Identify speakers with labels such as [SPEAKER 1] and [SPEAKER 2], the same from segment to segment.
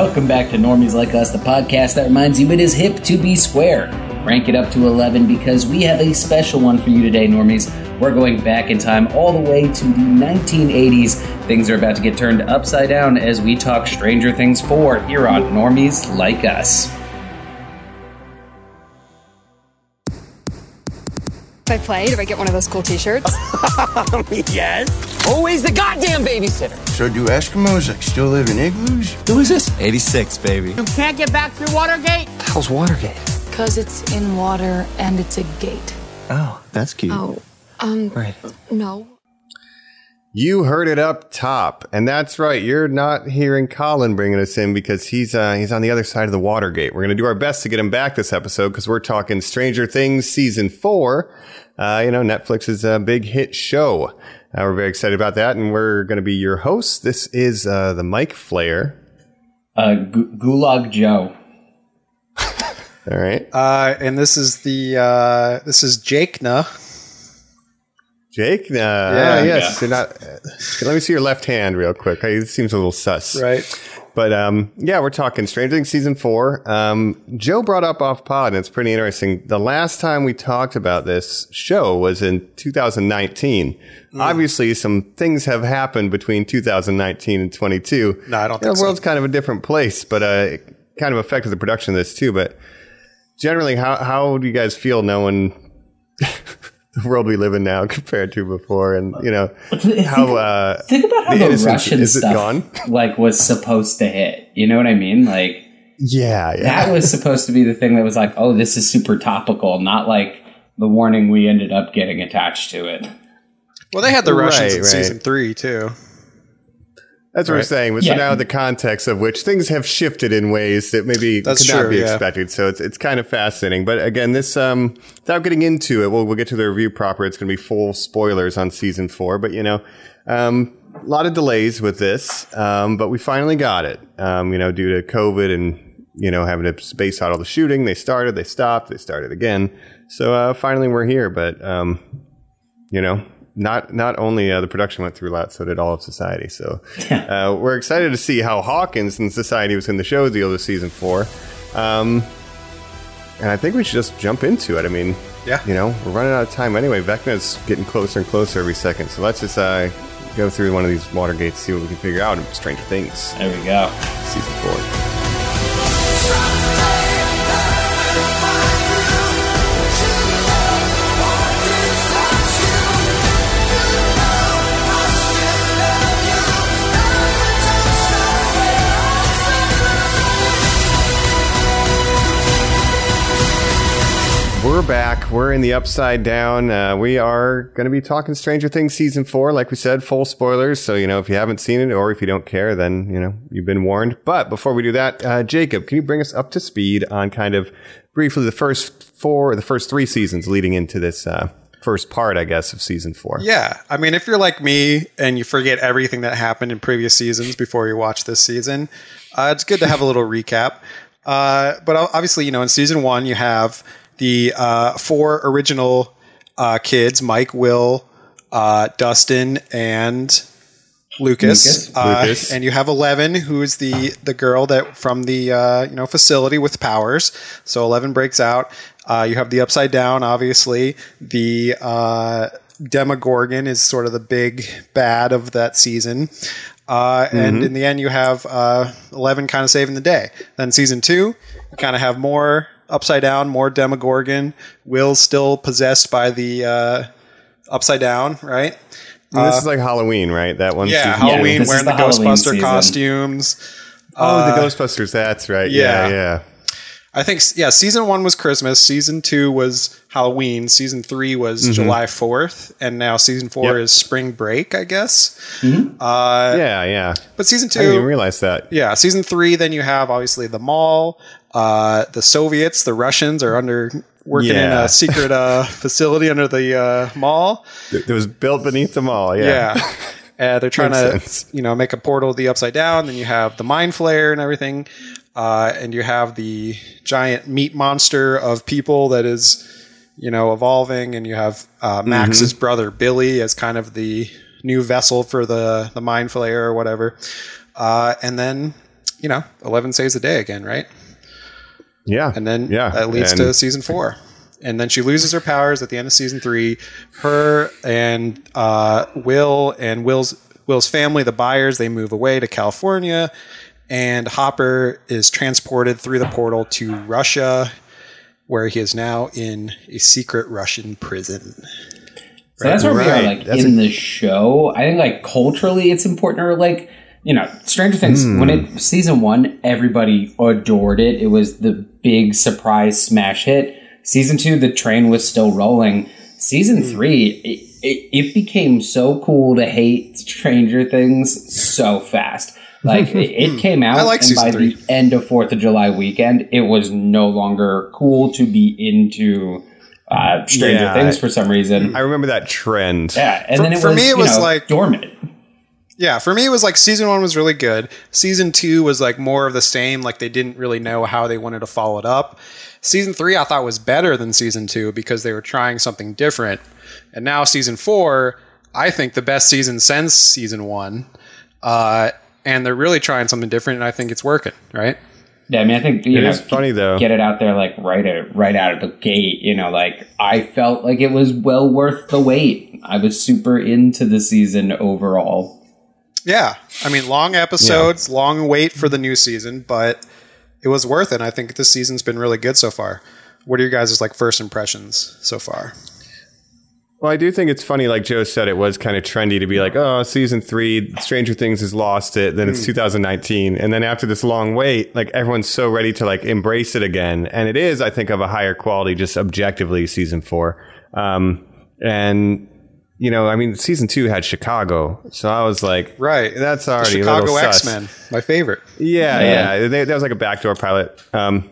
[SPEAKER 1] Welcome back to Normies Like Us, the podcast that reminds you it is hip to be square. Rank it up to 11 because we have a special one for you today, Normies. We're going back in time all the way to the 1980s. Things are about to get turned upside down as we talk Stranger Things 4 here on Normies Like Us.
[SPEAKER 2] If I play, do I get one of those cool t-shirts?
[SPEAKER 3] yes. Always the goddamn babysitter.
[SPEAKER 4] So do Eskimos like still live in igloos?
[SPEAKER 3] Who is this?
[SPEAKER 5] 86, baby.
[SPEAKER 3] You can't get back through Watergate?
[SPEAKER 5] How's Watergate?
[SPEAKER 2] Because it's in water and it's a gate.
[SPEAKER 5] Oh, that's cute.
[SPEAKER 2] Oh, um,
[SPEAKER 5] Right.
[SPEAKER 2] no.
[SPEAKER 6] You heard it up top, and that's right. You're not hearing Colin bringing us in because he's uh, he's on the other side of the Watergate. We're going to do our best to get him back this episode because we're talking Stranger Things season four. Uh, you know, Netflix's uh, big hit show. Uh, we're very excited about that, and we're going to be your hosts. This is uh, the Mike Flair.
[SPEAKER 1] Uh, Gu- Gulag Joe.
[SPEAKER 6] All right,
[SPEAKER 7] Uh, and this is the uh, this is Jake Na.
[SPEAKER 6] Jake. Uh,
[SPEAKER 7] Yeah.
[SPEAKER 6] ah, yes. You're not. Uh, let me see your left hand real quick. It seems a little sus.
[SPEAKER 7] Right.
[SPEAKER 6] But um, yeah, we're talking Stranger Things season four. Um, Joe brought up off pod, and it's pretty interesting. The last time we talked about this show was in 2019.
[SPEAKER 7] Hmm.
[SPEAKER 6] Obviously, some things have happened between 2019 and 22.
[SPEAKER 7] No, I don't
[SPEAKER 6] You know,
[SPEAKER 7] think
[SPEAKER 6] the
[SPEAKER 7] so.
[SPEAKER 6] world's kind of a different place, but uh, it kind of affected the production of this too. But generally, how how do you guys feel knowing the world we live in now compared to before? And you know how uh,
[SPEAKER 1] Think about how
[SPEAKER 6] the
[SPEAKER 1] the, Russian
[SPEAKER 6] is it
[SPEAKER 1] stuff
[SPEAKER 6] gone?
[SPEAKER 1] like was supposed to hit. You know what I mean? Like
[SPEAKER 6] yeah, yeah.
[SPEAKER 1] that was supposed to be the thing that was like, oh, this is super topical, not like the warning we ended up getting attached to it.
[SPEAKER 7] Well, they had the Russians
[SPEAKER 6] Right,
[SPEAKER 7] in
[SPEAKER 6] right.
[SPEAKER 7] season three too.
[SPEAKER 6] That's what we're saying. But
[SPEAKER 1] Yeah.
[SPEAKER 6] so now the context of which things have shifted in ways that maybe
[SPEAKER 7] That's
[SPEAKER 6] could not be
[SPEAKER 7] yeah.
[SPEAKER 6] expected. So it's it's kind of fascinating. But again, this um without getting into it, we'll we'll get to the review proper. It's gonna be full spoilers on season four. But you know, um a lot of delays with this. Um, but we finally got it. Um, you know, due to COVID and you know, having to space out all the shooting. They started, they stopped, they started again. So uh finally we're here, but um you know, not not only uh, the production went through a lot, so did all of society. So uh, we're excited to see how Hawkins and society was in the show deal this season four. Um, and I think we should just jump into it. I mean,
[SPEAKER 7] Yeah.
[SPEAKER 6] you know, we're running out of time anyway. Vecna's getting closer and closer every second. So let's just uh, go through one of these water gates, see what we can figure out in Stranger Things
[SPEAKER 1] There we go.
[SPEAKER 6] season four. Back. We're in the upside down. Uh, we are going to be talking Stranger Things season four. Like we said, full spoilers. So, you know, if you haven't seen it or if you don't care, then, you know, you've been warned. But before we do that, uh, Jacob, can you bring us up to speed on kind of briefly the first four, the first three seasons leading into this uh, first part, I guess, of season four?
[SPEAKER 7] Yeah, I mean, if you're like me and you forget everything that happened in previous seasons before you watch this season, uh, it's good to have a little recap. Uh, but obviously, you know, in season one, you have the uh, four original uh, kids: Mike, Will, uh, Dustin, and Lucas.
[SPEAKER 1] Lucas.
[SPEAKER 7] Uh,
[SPEAKER 6] Lucas.
[SPEAKER 7] And you have Eleven, who is the the girl that from the uh, you know facility with powers. So Eleven breaks out. Uh, you have the Upside Down, obviously. The uh, Demogorgon is sort of the big bad of that season. Uh, And in the end, you have uh, Eleven kind of saving the day. Then season two, you kind of have more Upside Down, more Demogorgon. Will's still possessed by the uh, Upside Down, right?
[SPEAKER 6] And this is like Halloween, right? That one
[SPEAKER 7] Yeah,
[SPEAKER 6] season.
[SPEAKER 7] Halloween
[SPEAKER 1] this is
[SPEAKER 7] wearing the,
[SPEAKER 1] the Halloween
[SPEAKER 7] Ghostbuster
[SPEAKER 1] season.
[SPEAKER 7] costumes.
[SPEAKER 6] Oh, the Ghostbusters. That's right. Yeah,
[SPEAKER 7] yeah.
[SPEAKER 6] yeah.
[SPEAKER 7] I think yeah, season one was Christmas, season two was Halloween, season three was July fourth, and now season four
[SPEAKER 6] Mm-hmm. Yep.
[SPEAKER 7] is spring break, I guess.
[SPEAKER 6] yeah, yeah.
[SPEAKER 7] But season two,
[SPEAKER 6] I didn't realize that.
[SPEAKER 7] yeah, season three, then you have obviously the mall. Uh, the Soviets, the Russians are under working in a secret uh, facility under the uh, mall.
[SPEAKER 6] It was built beneath the mall. Yeah.
[SPEAKER 7] Yeah. Uh, they're trying to,
[SPEAKER 6] sense.
[SPEAKER 7] you know, make a portal to the upside down. Then you have the mind flayer and everything, uh, and you have the giant meat monster of people that is, you know, evolving. And you have uh, Max's
[SPEAKER 6] Mm-hmm.
[SPEAKER 7] brother Billy as kind of the new vessel for the the mind flayer or whatever. Uh, and then you know, Eleven saves the day again, right?
[SPEAKER 6] Yeah.
[SPEAKER 7] And then
[SPEAKER 6] yeah,
[SPEAKER 7] that leads
[SPEAKER 6] and-
[SPEAKER 7] to season four. And then she loses her powers at the end of season three. Her and uh, Will and Will's Will's family, the Byers, they move away to California, and Hopper is transported through the portal to Russia, where he is now in a secret Russian prison.
[SPEAKER 1] So that's where we are, like
[SPEAKER 6] That's
[SPEAKER 1] in the show. I think, like culturally, it's important. Or like, you know, Stranger Things. Hmm. When it season one, everybody adored it. It was the big surprise smash hit. Season two, the train was still rolling. Season hmm. three, it, it, it became so cool to hate Stranger Things so fast. Like it, it hmm. came out,
[SPEAKER 7] I like
[SPEAKER 1] and by
[SPEAKER 7] three.
[SPEAKER 1] the end of Fourth of July weekend, it was no longer cool to be into uh, Stranger
[SPEAKER 6] Yeah.
[SPEAKER 1] Things for some reason.
[SPEAKER 6] I remember that trend.
[SPEAKER 1] Yeah, and
[SPEAKER 7] For-
[SPEAKER 1] then it
[SPEAKER 7] for
[SPEAKER 1] was,
[SPEAKER 7] me, it was
[SPEAKER 1] know,
[SPEAKER 7] like-
[SPEAKER 1] dormant.
[SPEAKER 7] Yeah, for me, it was like season one was really good. Season two was like more of the same. Like they didn't really know how they wanted to follow it up. Season three, I thought was better than season two because they were trying something different. And now season four, I think the best season since season one. Uh, and they're really trying something different, and I think it's working. Right?
[SPEAKER 1] Yeah, I mean, I think you
[SPEAKER 6] It
[SPEAKER 1] know,
[SPEAKER 6] is funny though.
[SPEAKER 1] get it out there like right at, right out of the gate. You know, like I felt like it was well worth the wait. I was super into the season overall.
[SPEAKER 7] Yeah. I mean, long episodes, long wait for the new season, but it was worth it. I think this season's been really good so far. What are your guys' like first impressions so far?
[SPEAKER 6] Well, I do think it's funny, like Joe said, it was kind of trendy to be like, oh, season three, Stranger Things has lost it. Then
[SPEAKER 7] Hmm.
[SPEAKER 6] it's 2019. And then after this long wait, like everyone's so ready to like embrace it again. And it is, I think, of a higher quality, just objectively, season four. Um, and, you know, I mean, season two had Chicago. So I was like,
[SPEAKER 7] Right.
[SPEAKER 6] that's already a
[SPEAKER 7] Chicago X Men, my favorite.
[SPEAKER 6] Yeah,
[SPEAKER 1] Yeah.
[SPEAKER 6] yeah. They, that was like a backdoor pilot. Um,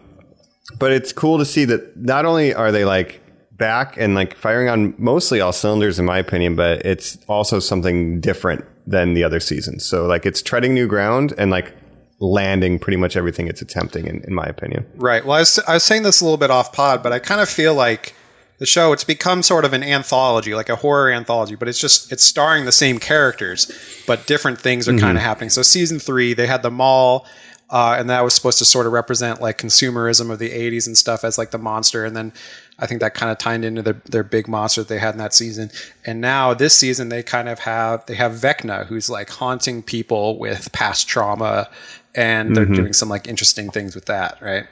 [SPEAKER 6] but it's cool to see that not only are they like back and like firing on mostly all cylinders, in my opinion, but it's also something different than the other seasons. So like it's treading new ground and like landing pretty much everything it's attempting, in, in my opinion.
[SPEAKER 7] Right. Well, I was, I was saying this a little bit off pod, but I kind of feel like the show it's become sort of an anthology, like a horror anthology, but it's just it's starring the same characters, but different things are kind of happening. So season three, they had the mall. Uh, and that was supposed to sort of represent like consumerism of the 80s and stuff as like the monster and then i think that kind of tied into their, their big monster that they had in that season and now this season they kind of have they have vecna who's like haunting people with past trauma and they're doing some like interesting things with that right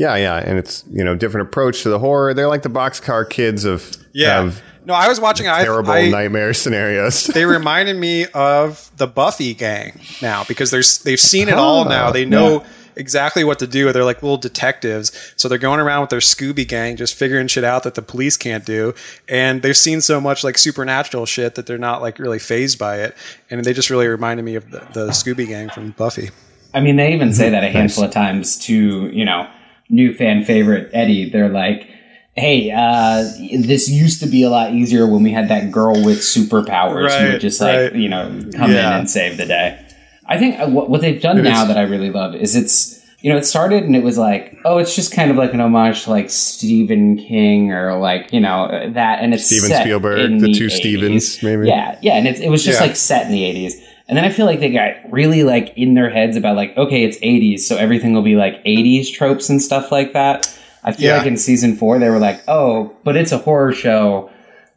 [SPEAKER 6] Yeah, yeah, and it's you know different approach to the horror. They're like the boxcar kids of of
[SPEAKER 7] no i was watching I,
[SPEAKER 6] terrible
[SPEAKER 7] I,
[SPEAKER 6] nightmare scenarios.
[SPEAKER 7] they reminded me of the Buffy gang now because there's they've seen it all now. They know exactly what to do. They're like little detectives, so they're going around with their Scooby gang, just figuring shit out that the police can't do. And they've seen so much like supernatural shit that they're not like really fazed by it. And they just really reminded me of the, the Scooby gang from Buffy.
[SPEAKER 1] I mean, they even say that a handful of times to you know new fan favorite Eddie. They're like, "Hey, uh, this used to be a lot easier when we had that girl with superpowers who would just like
[SPEAKER 7] right.
[SPEAKER 1] you know come
[SPEAKER 6] Yeah.
[SPEAKER 1] in and save the day." I think uh, what, what they've done now that I really love is it's you know it started and it was like oh it's just kind of like an homage to like Stephen King or like you know that and it's
[SPEAKER 6] Steven Spielberg,
[SPEAKER 1] in
[SPEAKER 6] the two
[SPEAKER 1] 80s.
[SPEAKER 6] Stevens, maybe.
[SPEAKER 1] yeah yeah and it, it was just
[SPEAKER 7] Yeah.
[SPEAKER 1] like set in the 80s and then I feel like they got really like in their heads about like okay it's 80s so everything will be like 80s tropes and stuff like that. I feel
[SPEAKER 7] Yeah.
[SPEAKER 1] like in season 4 they were like oh but it's a horror show.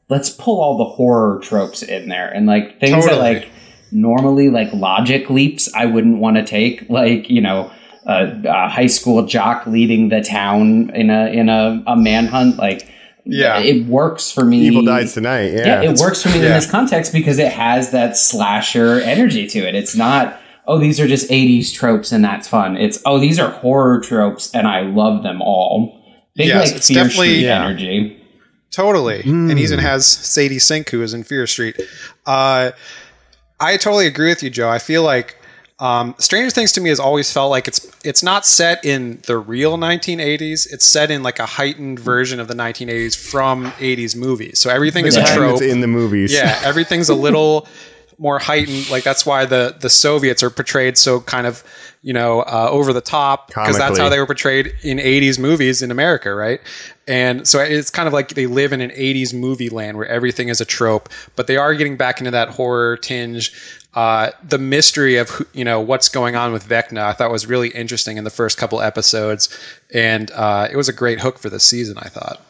[SPEAKER 1] Let's pull all the horror tropes in there. And like things that like normally like logic leaps I wouldn't want to take. Like you know a, a high school jock leading the town in a in a, a manhunt. Like
[SPEAKER 7] Yeah.
[SPEAKER 1] it works for me
[SPEAKER 6] Evil dies tonight. Yeah,
[SPEAKER 1] yeah, it works for me in this context because it has that slasher energy to it. It's not, oh, these are just 80s tropes and that's fun. It's, oh, these are horror tropes and I love them all. Big
[SPEAKER 7] Yes,
[SPEAKER 1] like
[SPEAKER 7] it's
[SPEAKER 1] Fear
[SPEAKER 7] definitely-
[SPEAKER 1] Street
[SPEAKER 6] Yeah.
[SPEAKER 1] energy.
[SPEAKER 7] Totally. And he even has Sadie Sink, who is in Fear Street. Uh, I totally agree with you, Joe. I feel like um, Stranger Things to me has always felt like it's it's not set in the real 1980s. It's set in like a heightened version of the 1980s from 80s movies. So everything is a trope.
[SPEAKER 6] it's in the movies.
[SPEAKER 7] Yeah, everything's a little more heightened. Like that's why the the Soviets are portrayed so kind of you know uh, over the top because that's how they were portrayed in 80s movies in America, right? And so it's kind of like they live in an 80s movie land where everything is a trope, but they are getting back into that horror tinge. Uh, the mystery of who, you know what's going on with Vecna, I thought was really interesting in the first couple episodes, and uh, it was a great hook for the season. I thought.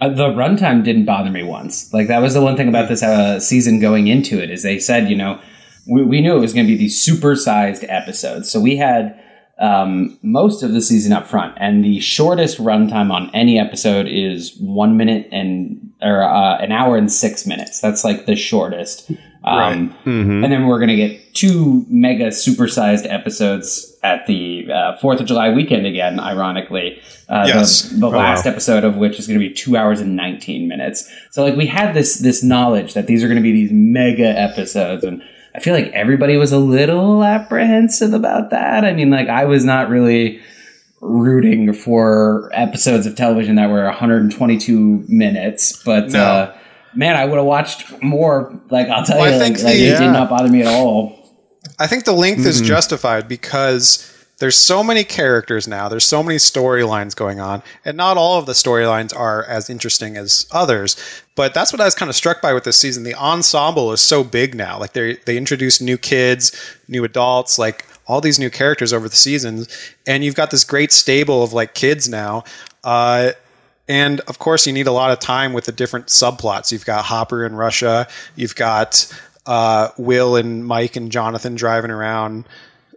[SPEAKER 1] Uh, the runtime didn't bother me once. Like that was the one thing about this uh, season going into it is they said, you know, we, we knew it was going to be these super-sized episodes, so we had um, most of the season up front, and the shortest runtime on any episode is one minute and or uh, an hour and six minutes. That's like the shortest. Um, And then we're going to get two mega supersized episodes at the uh, Fourth of July weekend again. Ironically, uh,
[SPEAKER 7] Yes.
[SPEAKER 1] the, the last episode of which is going to be two hours and nineteen minutes. So like we had this this knowledge that these are going to be these mega episodes, and I feel like everybody was a little apprehensive about that. I mean, like I was not really rooting for episodes of television that were 122 minutes, but
[SPEAKER 7] No.
[SPEAKER 1] uh, man, I would have watched more. Like I'll tell
[SPEAKER 7] Well, I
[SPEAKER 1] you,
[SPEAKER 7] think
[SPEAKER 1] like, like,
[SPEAKER 7] the-
[SPEAKER 1] it
[SPEAKER 6] Yeah.
[SPEAKER 1] did not bother me at all.
[SPEAKER 7] I think the length is justified because there's so many characters now. There's so many storylines going on, and not all of the storylines are as interesting as others. But that's what I was kind of struck by with this season. The ensemble is so big now. Like they they introduced new kids, new adults, like all these new characters over the seasons, and you've got this great stable of like kids now. Uh, and of course, you need a lot of time with the different subplots. You've got Hopper in Russia. You've got uh, Will and Mike and Jonathan driving around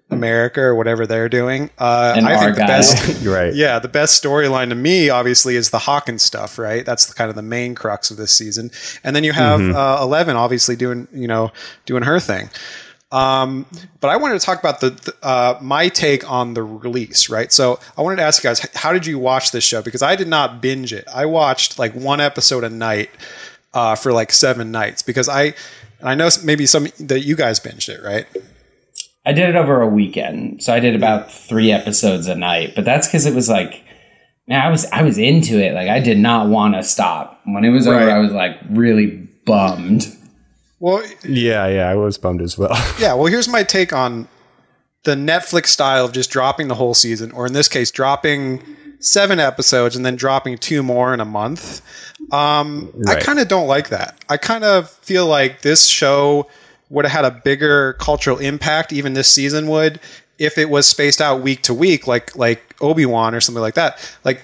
[SPEAKER 7] America or whatever they're doing. Uh,
[SPEAKER 1] And
[SPEAKER 7] I think the
[SPEAKER 1] Argyle.
[SPEAKER 7] best,
[SPEAKER 6] right.
[SPEAKER 7] yeah, the best storyline to me, obviously, is the Hawkins stuff. Right, that's the, kind of the main crux of this season. And then you have uh, Eleven, obviously doing you know doing her thing. Um, but I wanted to talk about the, the uh, my take on the release, right? So I wanted to ask you guys, how did you watch this show? Because I did not binge it. I watched like one episode a night uh, for like seven nights because I, and I know maybe some that you guys binged it, right?
[SPEAKER 1] I did it over a weekend, so I did about three episodes a night. But that's because it was like, man, I was I was into it. Like I did not want to stop. When it was
[SPEAKER 7] Right.
[SPEAKER 1] over, I was like really bummed.
[SPEAKER 7] Well,
[SPEAKER 6] Yeah, yeah, I was bummed as well.
[SPEAKER 7] yeah. Well, here's my take on the Netflix style of just dropping the whole season, or in this case, dropping seven episodes and then dropping two more in a month. Um, I kind of don't like that. I kind of feel like this show would have had a bigger cultural impact, even this season would, if it was spaced out week to week, like like Obi Wan or something like that. Like,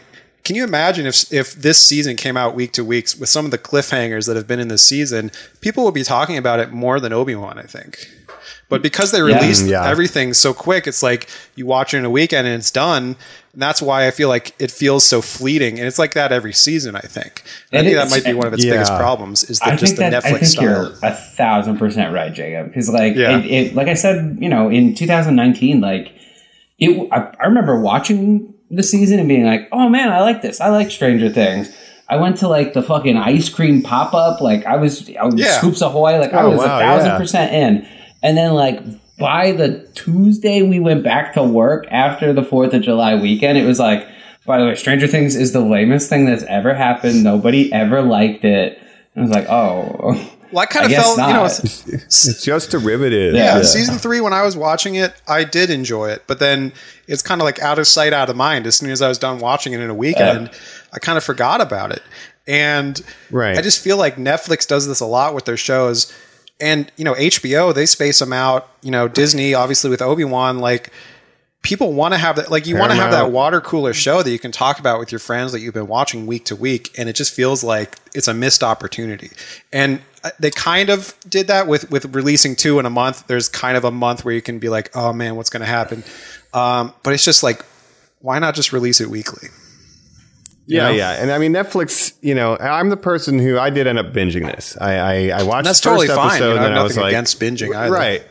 [SPEAKER 7] can you imagine if if this season came out week to week with some of the cliffhangers that have been in this season? People would be talking about it more than Obi Wan, I think. But because they released
[SPEAKER 6] Mm, yeah.
[SPEAKER 7] everything so quick, it's like you watch it in a weekend and it's done. And that's why I feel like it feels so fleeting. And it's like that every season, I think. I think that might be one of its
[SPEAKER 6] Yeah.
[SPEAKER 7] biggest problems is the, just
[SPEAKER 1] think
[SPEAKER 7] the
[SPEAKER 1] that I
[SPEAKER 7] Netflix
[SPEAKER 1] think
[SPEAKER 7] style.
[SPEAKER 1] you're a thousand percent right, Jacob. Because like
[SPEAKER 7] Yeah.
[SPEAKER 1] it, it, like I said, you know, in 2019, like it, I, I remember watching the season and being like, oh man, I like this. I like Stranger Things. I went to like the fucking ice cream pop up. Like I was, I was
[SPEAKER 7] Yeah.
[SPEAKER 1] Scoops Ahoy. Like I
[SPEAKER 6] Oh,
[SPEAKER 1] was
[SPEAKER 6] wow,
[SPEAKER 1] a thousand
[SPEAKER 6] yeah.
[SPEAKER 1] percent in. And then like by the Tuesday we went back to work after the Fourth of July weekend, it was like, by the way, Stranger Things is the lamest thing that's ever happened. Nobody ever liked it. I was like, oh.
[SPEAKER 7] Well, I kind of
[SPEAKER 1] guess
[SPEAKER 7] felt, you know,
[SPEAKER 1] not.
[SPEAKER 6] it's just derivative.
[SPEAKER 7] yeah,
[SPEAKER 1] Yeah.
[SPEAKER 7] season three, when I was watching it, I did enjoy it. But then it's kind of like out of sight, out of mind. As soon as I was done watching it in a weekend, I kind of forgot about it. And
[SPEAKER 6] Right.
[SPEAKER 7] I just feel like Netflix does this a lot with their shows. And, you know, HBO, they space them out. You know, Disney, obviously with Obi Wan, like, people want to have that like you want to have that water cooler show that you can talk about with your friends that you've been watching week to week and it just feels like it's a missed opportunity and uh, they kind of did that with with releasing two in a month there's kind of a month where you can be like oh man what's going to happen um, but it's just like why not just release it weekly
[SPEAKER 6] Yeah,
[SPEAKER 7] know?
[SPEAKER 6] yeah, and I mean Netflix. You know, I'm the person who I did end up binging this. I I, I watched
[SPEAKER 7] that's
[SPEAKER 6] the first
[SPEAKER 7] totally fine
[SPEAKER 6] episode,
[SPEAKER 7] you know, I
[SPEAKER 6] and I was
[SPEAKER 7] nothing
[SPEAKER 6] like,
[SPEAKER 7] against binging either
[SPEAKER 6] right.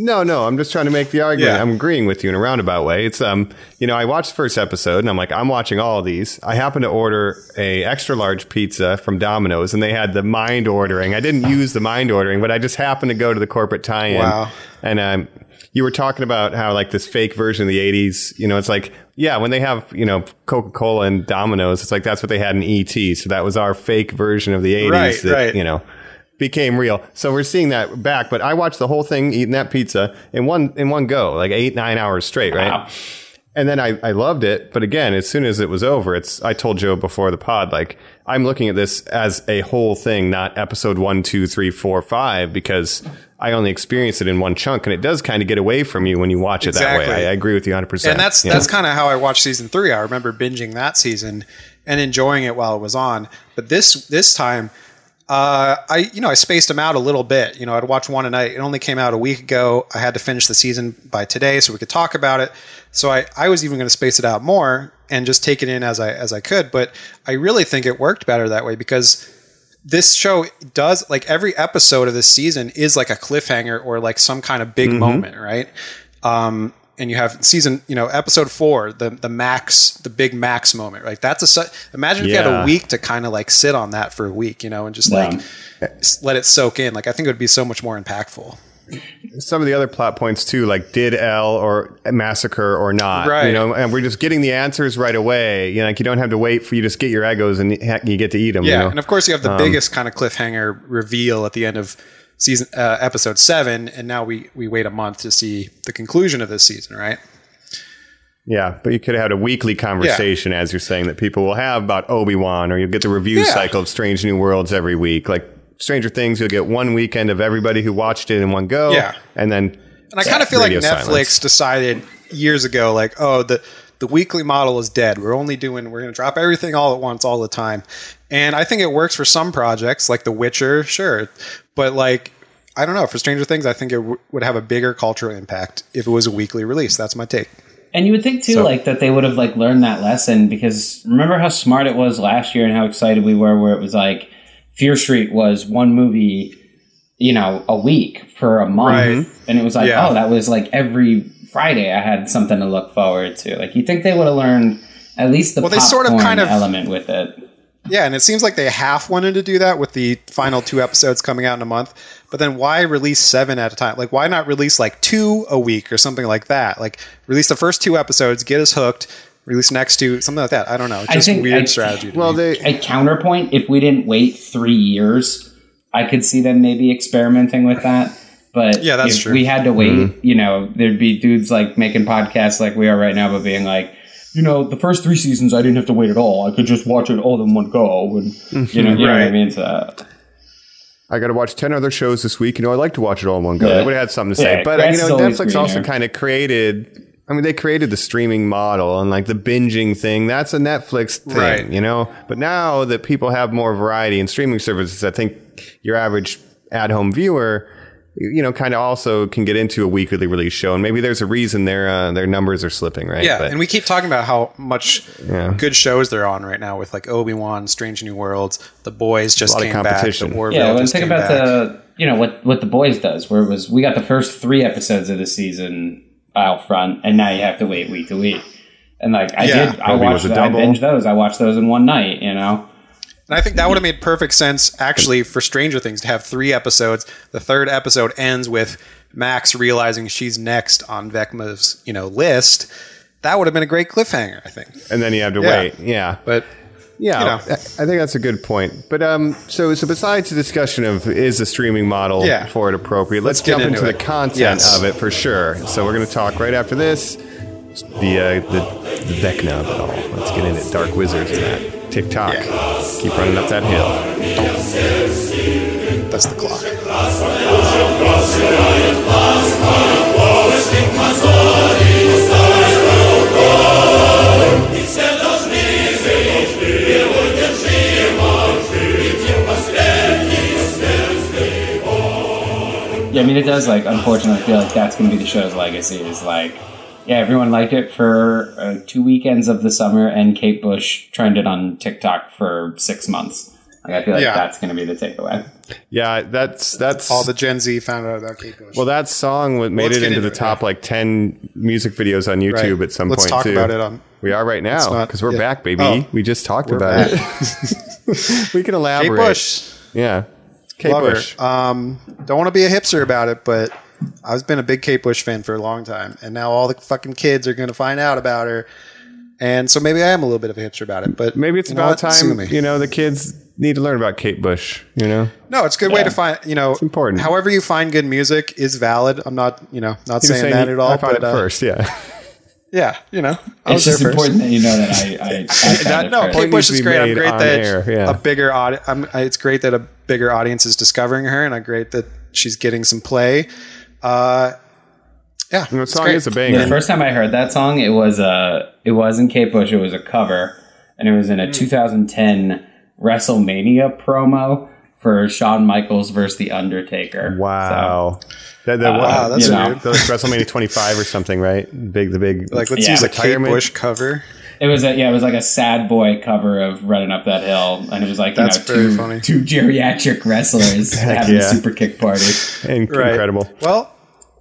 [SPEAKER 6] No, no, I'm just trying to make the argument.
[SPEAKER 7] Yeah.
[SPEAKER 6] I'm agreeing with you in a roundabout way. It's um, you know, I watched the first episode and I'm like, I'm watching all of these. I happened to order a extra large pizza from Domino's and they had the mind ordering. I didn't use the mind ordering, but I just happened to go to the corporate tie-in.
[SPEAKER 7] Wow.
[SPEAKER 6] And um, you were talking about how like this fake version of the 80s, you know, it's like, yeah, when they have, you know, Coca-Cola and Domino's, it's like that's what they had in ET. So that was our fake version of the 80s
[SPEAKER 7] Right,
[SPEAKER 6] that,
[SPEAKER 7] right.
[SPEAKER 6] you know, became real. So we're seeing that back. But I watched the whole thing eating that pizza in one in one go, like eight nine hours straight, right?
[SPEAKER 1] Wow.
[SPEAKER 6] And then I, I loved it, but again, as soon as it was over, it's I told Joe before the pod, like I'm looking at this as a whole thing, not episode one, two, three, four, five, because I only experienced it in one chunk, and it does kind of get away from you when you watch it that way. I, I agree with you 100. percent
[SPEAKER 7] and that's that's kind of how I watched season three. I remember binging that season and enjoying it while it was on. But this this time, uh, I you know I spaced them out a little bit. You know, I'd watch one a night. It only came out a week ago. I had to finish the season by today so we could talk about it. So I, I was even going to space it out more and just take it in as I as I could. But I really think it worked better that way because this show does like every episode of this season is like a cliffhanger or like some kind of big moment, right? Um, and you have season, you know, episode four, the the max, the big max moment, right? That's a su- imagine if you had a week to kind of like sit on that for a week, you know, and just like s- let it soak in. Like I think it would be so much more impactful.
[SPEAKER 6] some of the other plot points too, like did El or massacre or not,
[SPEAKER 7] Right.
[SPEAKER 6] You know, and we're just getting the answers right away. You know, like you don't have to wait for you just get your Eggos and you get to eat them.
[SPEAKER 7] Yeah,
[SPEAKER 6] you know?
[SPEAKER 7] and of course you have the
[SPEAKER 6] Um,
[SPEAKER 7] biggest kind of cliffhanger reveal at the end of season uh, episode seven, and now we we wait a month to see the conclusion of this season, right?
[SPEAKER 6] Yeah, but you could have had a weekly conversation, as you're saying, that people will have about Obi Wan, or you'll get the review
[SPEAKER 7] Yeah.
[SPEAKER 6] cycle of Strange New Worlds every week. Like Stranger Things, you'll get one weekend of everybody who watched it in one go.
[SPEAKER 7] Yeah.
[SPEAKER 6] and then
[SPEAKER 7] And I kind of feel like Netflix
[SPEAKER 6] silence.
[SPEAKER 7] decided years ago, like, oh, the the weekly model is dead. We're only doing we're going to drop everything all at once, all the time. And I think it works for some projects, like The Witcher, sure, but like. I don't know. For Stranger Things, I think it w- would have a bigger cultural impact if it was a weekly release. That's my take.
[SPEAKER 1] And you would think too,
[SPEAKER 7] So-
[SPEAKER 1] like that they would have like learned that lesson because remember how smart it was last year and how excited we were, where it was like Fear Street was one movie, you know, a week for a month,
[SPEAKER 7] Right.
[SPEAKER 1] and it was like,
[SPEAKER 7] Yeah.
[SPEAKER 1] oh, that was like every Friday I had something to look forward to. Like you think they would have learned at least the
[SPEAKER 7] Well, they sort of
[SPEAKER 1] popcorn
[SPEAKER 7] kind of-
[SPEAKER 1] element with it.
[SPEAKER 7] Yeah, and it seems like they half wanted to do that with the final two episodes coming out in a month. But then why release seven at a time? Like, why not release like two a week or something like that? Like, release the first two episodes, get us hooked. Release next two, something like that. I don't know. It's
[SPEAKER 1] I
[SPEAKER 7] just
[SPEAKER 1] think
[SPEAKER 7] weird
[SPEAKER 1] I-
[SPEAKER 7] strategy.
[SPEAKER 6] Well,
[SPEAKER 7] me.
[SPEAKER 6] they
[SPEAKER 1] A counterpoint: if we didn't wait three years, I could see them maybe experimenting with that. But
[SPEAKER 7] Yeah, that's
[SPEAKER 1] if
[SPEAKER 7] true.
[SPEAKER 1] we had to wait, mm-hmm. you know, there'd be dudes like making podcasts like we are right now, but being like, you know, the first three seasons I didn't have to wait at all. I could just watch it all in one go, and mm-hmm. you know, you know what I mean. So,
[SPEAKER 6] I got to watch 10 other shows this week. You know, I'd like to watch it all in one go.
[SPEAKER 1] Yeah.
[SPEAKER 6] They would have had something to say.
[SPEAKER 1] Yeah,
[SPEAKER 6] but, you know,
[SPEAKER 1] always
[SPEAKER 6] Netflix also kind of created, I mean, they created the streaming model and like the binging thing. That's a Netflix thing,
[SPEAKER 7] Right.
[SPEAKER 6] you know? But now that people have more variety in streaming services, I think your average at home viewer, you know, kind of also can get into a weekly release show. And maybe there's a reason their, uh, their numbers are slipping, right?
[SPEAKER 7] yeah,
[SPEAKER 6] But-
[SPEAKER 7] and we keep talking about how much
[SPEAKER 6] Yeah.
[SPEAKER 7] good shows they're on right now with like Obi Wan, Strange New Worlds, The Boys just
[SPEAKER 6] lot of
[SPEAKER 7] came back, The
[SPEAKER 6] competition.
[SPEAKER 7] Orville
[SPEAKER 1] yeah, well,
[SPEAKER 7] just
[SPEAKER 1] think about
[SPEAKER 7] back.
[SPEAKER 1] the you know what what the boys does, where it was we got the first three episodes of the season out front, and now you have to wait week to week. And like I
[SPEAKER 7] Yeah.
[SPEAKER 1] did, I
[SPEAKER 6] Obi
[SPEAKER 1] watched,
[SPEAKER 6] I a
[SPEAKER 1] I
[SPEAKER 6] double.
[SPEAKER 1] binged those. I watched those in one night. You know.
[SPEAKER 7] And I think that would have made perfect sense actually for Stranger Things to have three episodes. The third episode ends with Max realizing she's next on Vecna's, you know, list. That would have been a great cliffhanger, I think.
[SPEAKER 6] and then you have to
[SPEAKER 7] Yeah.
[SPEAKER 6] wait. Yeah.
[SPEAKER 7] But
[SPEAKER 6] Yeah,
[SPEAKER 7] you know.
[SPEAKER 6] I think that's a good point. But um, so so besides the discussion of is the streaming model
[SPEAKER 7] Yeah.
[SPEAKER 6] for it appropriate, let's,
[SPEAKER 7] Let's
[SPEAKER 6] jump into,
[SPEAKER 7] into
[SPEAKER 6] the content
[SPEAKER 7] Yes.
[SPEAKER 6] of it for sure. So we're going to talk right after this. The uh, the, the Vecna of it all. Let's get into Dark Wizards and that TikTok.
[SPEAKER 7] Yeah.
[SPEAKER 6] Keep running up that hill.
[SPEAKER 7] that's the clock.
[SPEAKER 1] Yeah, I mean, it does like unfortunately feel like that's going to be the show's legacy. Is like, yeah, everyone liked it for uh, two weekends of the summer, and Kate Bush trended on TikTok for six months. Like, I feel like
[SPEAKER 7] Yeah.
[SPEAKER 1] that's going to be the takeaway.
[SPEAKER 6] Yeah, that's that's
[SPEAKER 7] All the Gen Z found out about Kate Bush.
[SPEAKER 6] well, that song made
[SPEAKER 7] let's
[SPEAKER 6] it into
[SPEAKER 7] into
[SPEAKER 6] the
[SPEAKER 7] it,
[SPEAKER 6] top
[SPEAKER 7] yeah.
[SPEAKER 6] like ten music videos on YouTube
[SPEAKER 7] Right.
[SPEAKER 6] at some
[SPEAKER 7] Let's
[SPEAKER 6] point
[SPEAKER 7] talk
[SPEAKER 6] too.
[SPEAKER 7] about it on-
[SPEAKER 6] we are right now because we're
[SPEAKER 7] yeah.
[SPEAKER 6] back, baby.
[SPEAKER 7] Oh.
[SPEAKER 6] we just talked about
[SPEAKER 7] back.
[SPEAKER 6] it. we can elaborate. Kate.
[SPEAKER 7] Bush.
[SPEAKER 6] Yeah. Kate
[SPEAKER 7] Love
[SPEAKER 6] Bush.
[SPEAKER 7] her. Um, don't want to be a hipster about it, but I've been a big Kate Bush fan for a long time, and now all the fucking kids are going to find out about her. And so maybe I am a little bit of a hipster about it, but
[SPEAKER 6] Maybe it's about
[SPEAKER 7] what?
[SPEAKER 6] Time, you know, the kids need to learn about Kate Bush. You know,
[SPEAKER 7] No, it's a good way to find. You know,
[SPEAKER 6] important.
[SPEAKER 7] However, you find good music is valid. I'm not, you know, not
[SPEAKER 6] He was
[SPEAKER 7] saying, that
[SPEAKER 6] he-
[SPEAKER 7] at all.
[SPEAKER 6] I found
[SPEAKER 7] but
[SPEAKER 6] it
[SPEAKER 7] uh,
[SPEAKER 6] first. Yeah,
[SPEAKER 7] yeah, you know, I
[SPEAKER 1] It's
[SPEAKER 7] was
[SPEAKER 1] just important that you know that I. I, I
[SPEAKER 7] That- no. Kate
[SPEAKER 6] Point
[SPEAKER 7] Bush is great. I'm great that
[SPEAKER 6] air, yeah.
[SPEAKER 7] a bigger audience. It's great that a bigger audience is discovering her, and I'm great that she's getting some play. Uh, yeah,
[SPEAKER 6] the
[SPEAKER 7] it's
[SPEAKER 6] song
[SPEAKER 7] great.
[SPEAKER 6] is a
[SPEAKER 1] The first time I heard that song, it was uh, it wasn't Kate Bush. It was a cover, and it was in a 2010 WrestleMania promo for Shawn Michaels versus The Undertaker.
[SPEAKER 6] Wow. That, that,
[SPEAKER 7] Wow, that's
[SPEAKER 1] you know.
[SPEAKER 7] weird.
[SPEAKER 6] that was WrestleMania 25 or something, right? Big, the big.
[SPEAKER 7] Like, let's
[SPEAKER 1] Yeah.
[SPEAKER 7] use a Kate Bush cover.
[SPEAKER 1] So it was a yeah, it was like a sad boy cover of Running Up That Hill, and it was like you know
[SPEAKER 7] very
[SPEAKER 1] two
[SPEAKER 7] funny.
[SPEAKER 1] two geriatric wrestlers having
[SPEAKER 6] yeah.
[SPEAKER 1] a super kick party.
[SPEAKER 6] In-
[SPEAKER 7] Right.
[SPEAKER 6] Incredible.
[SPEAKER 7] Well,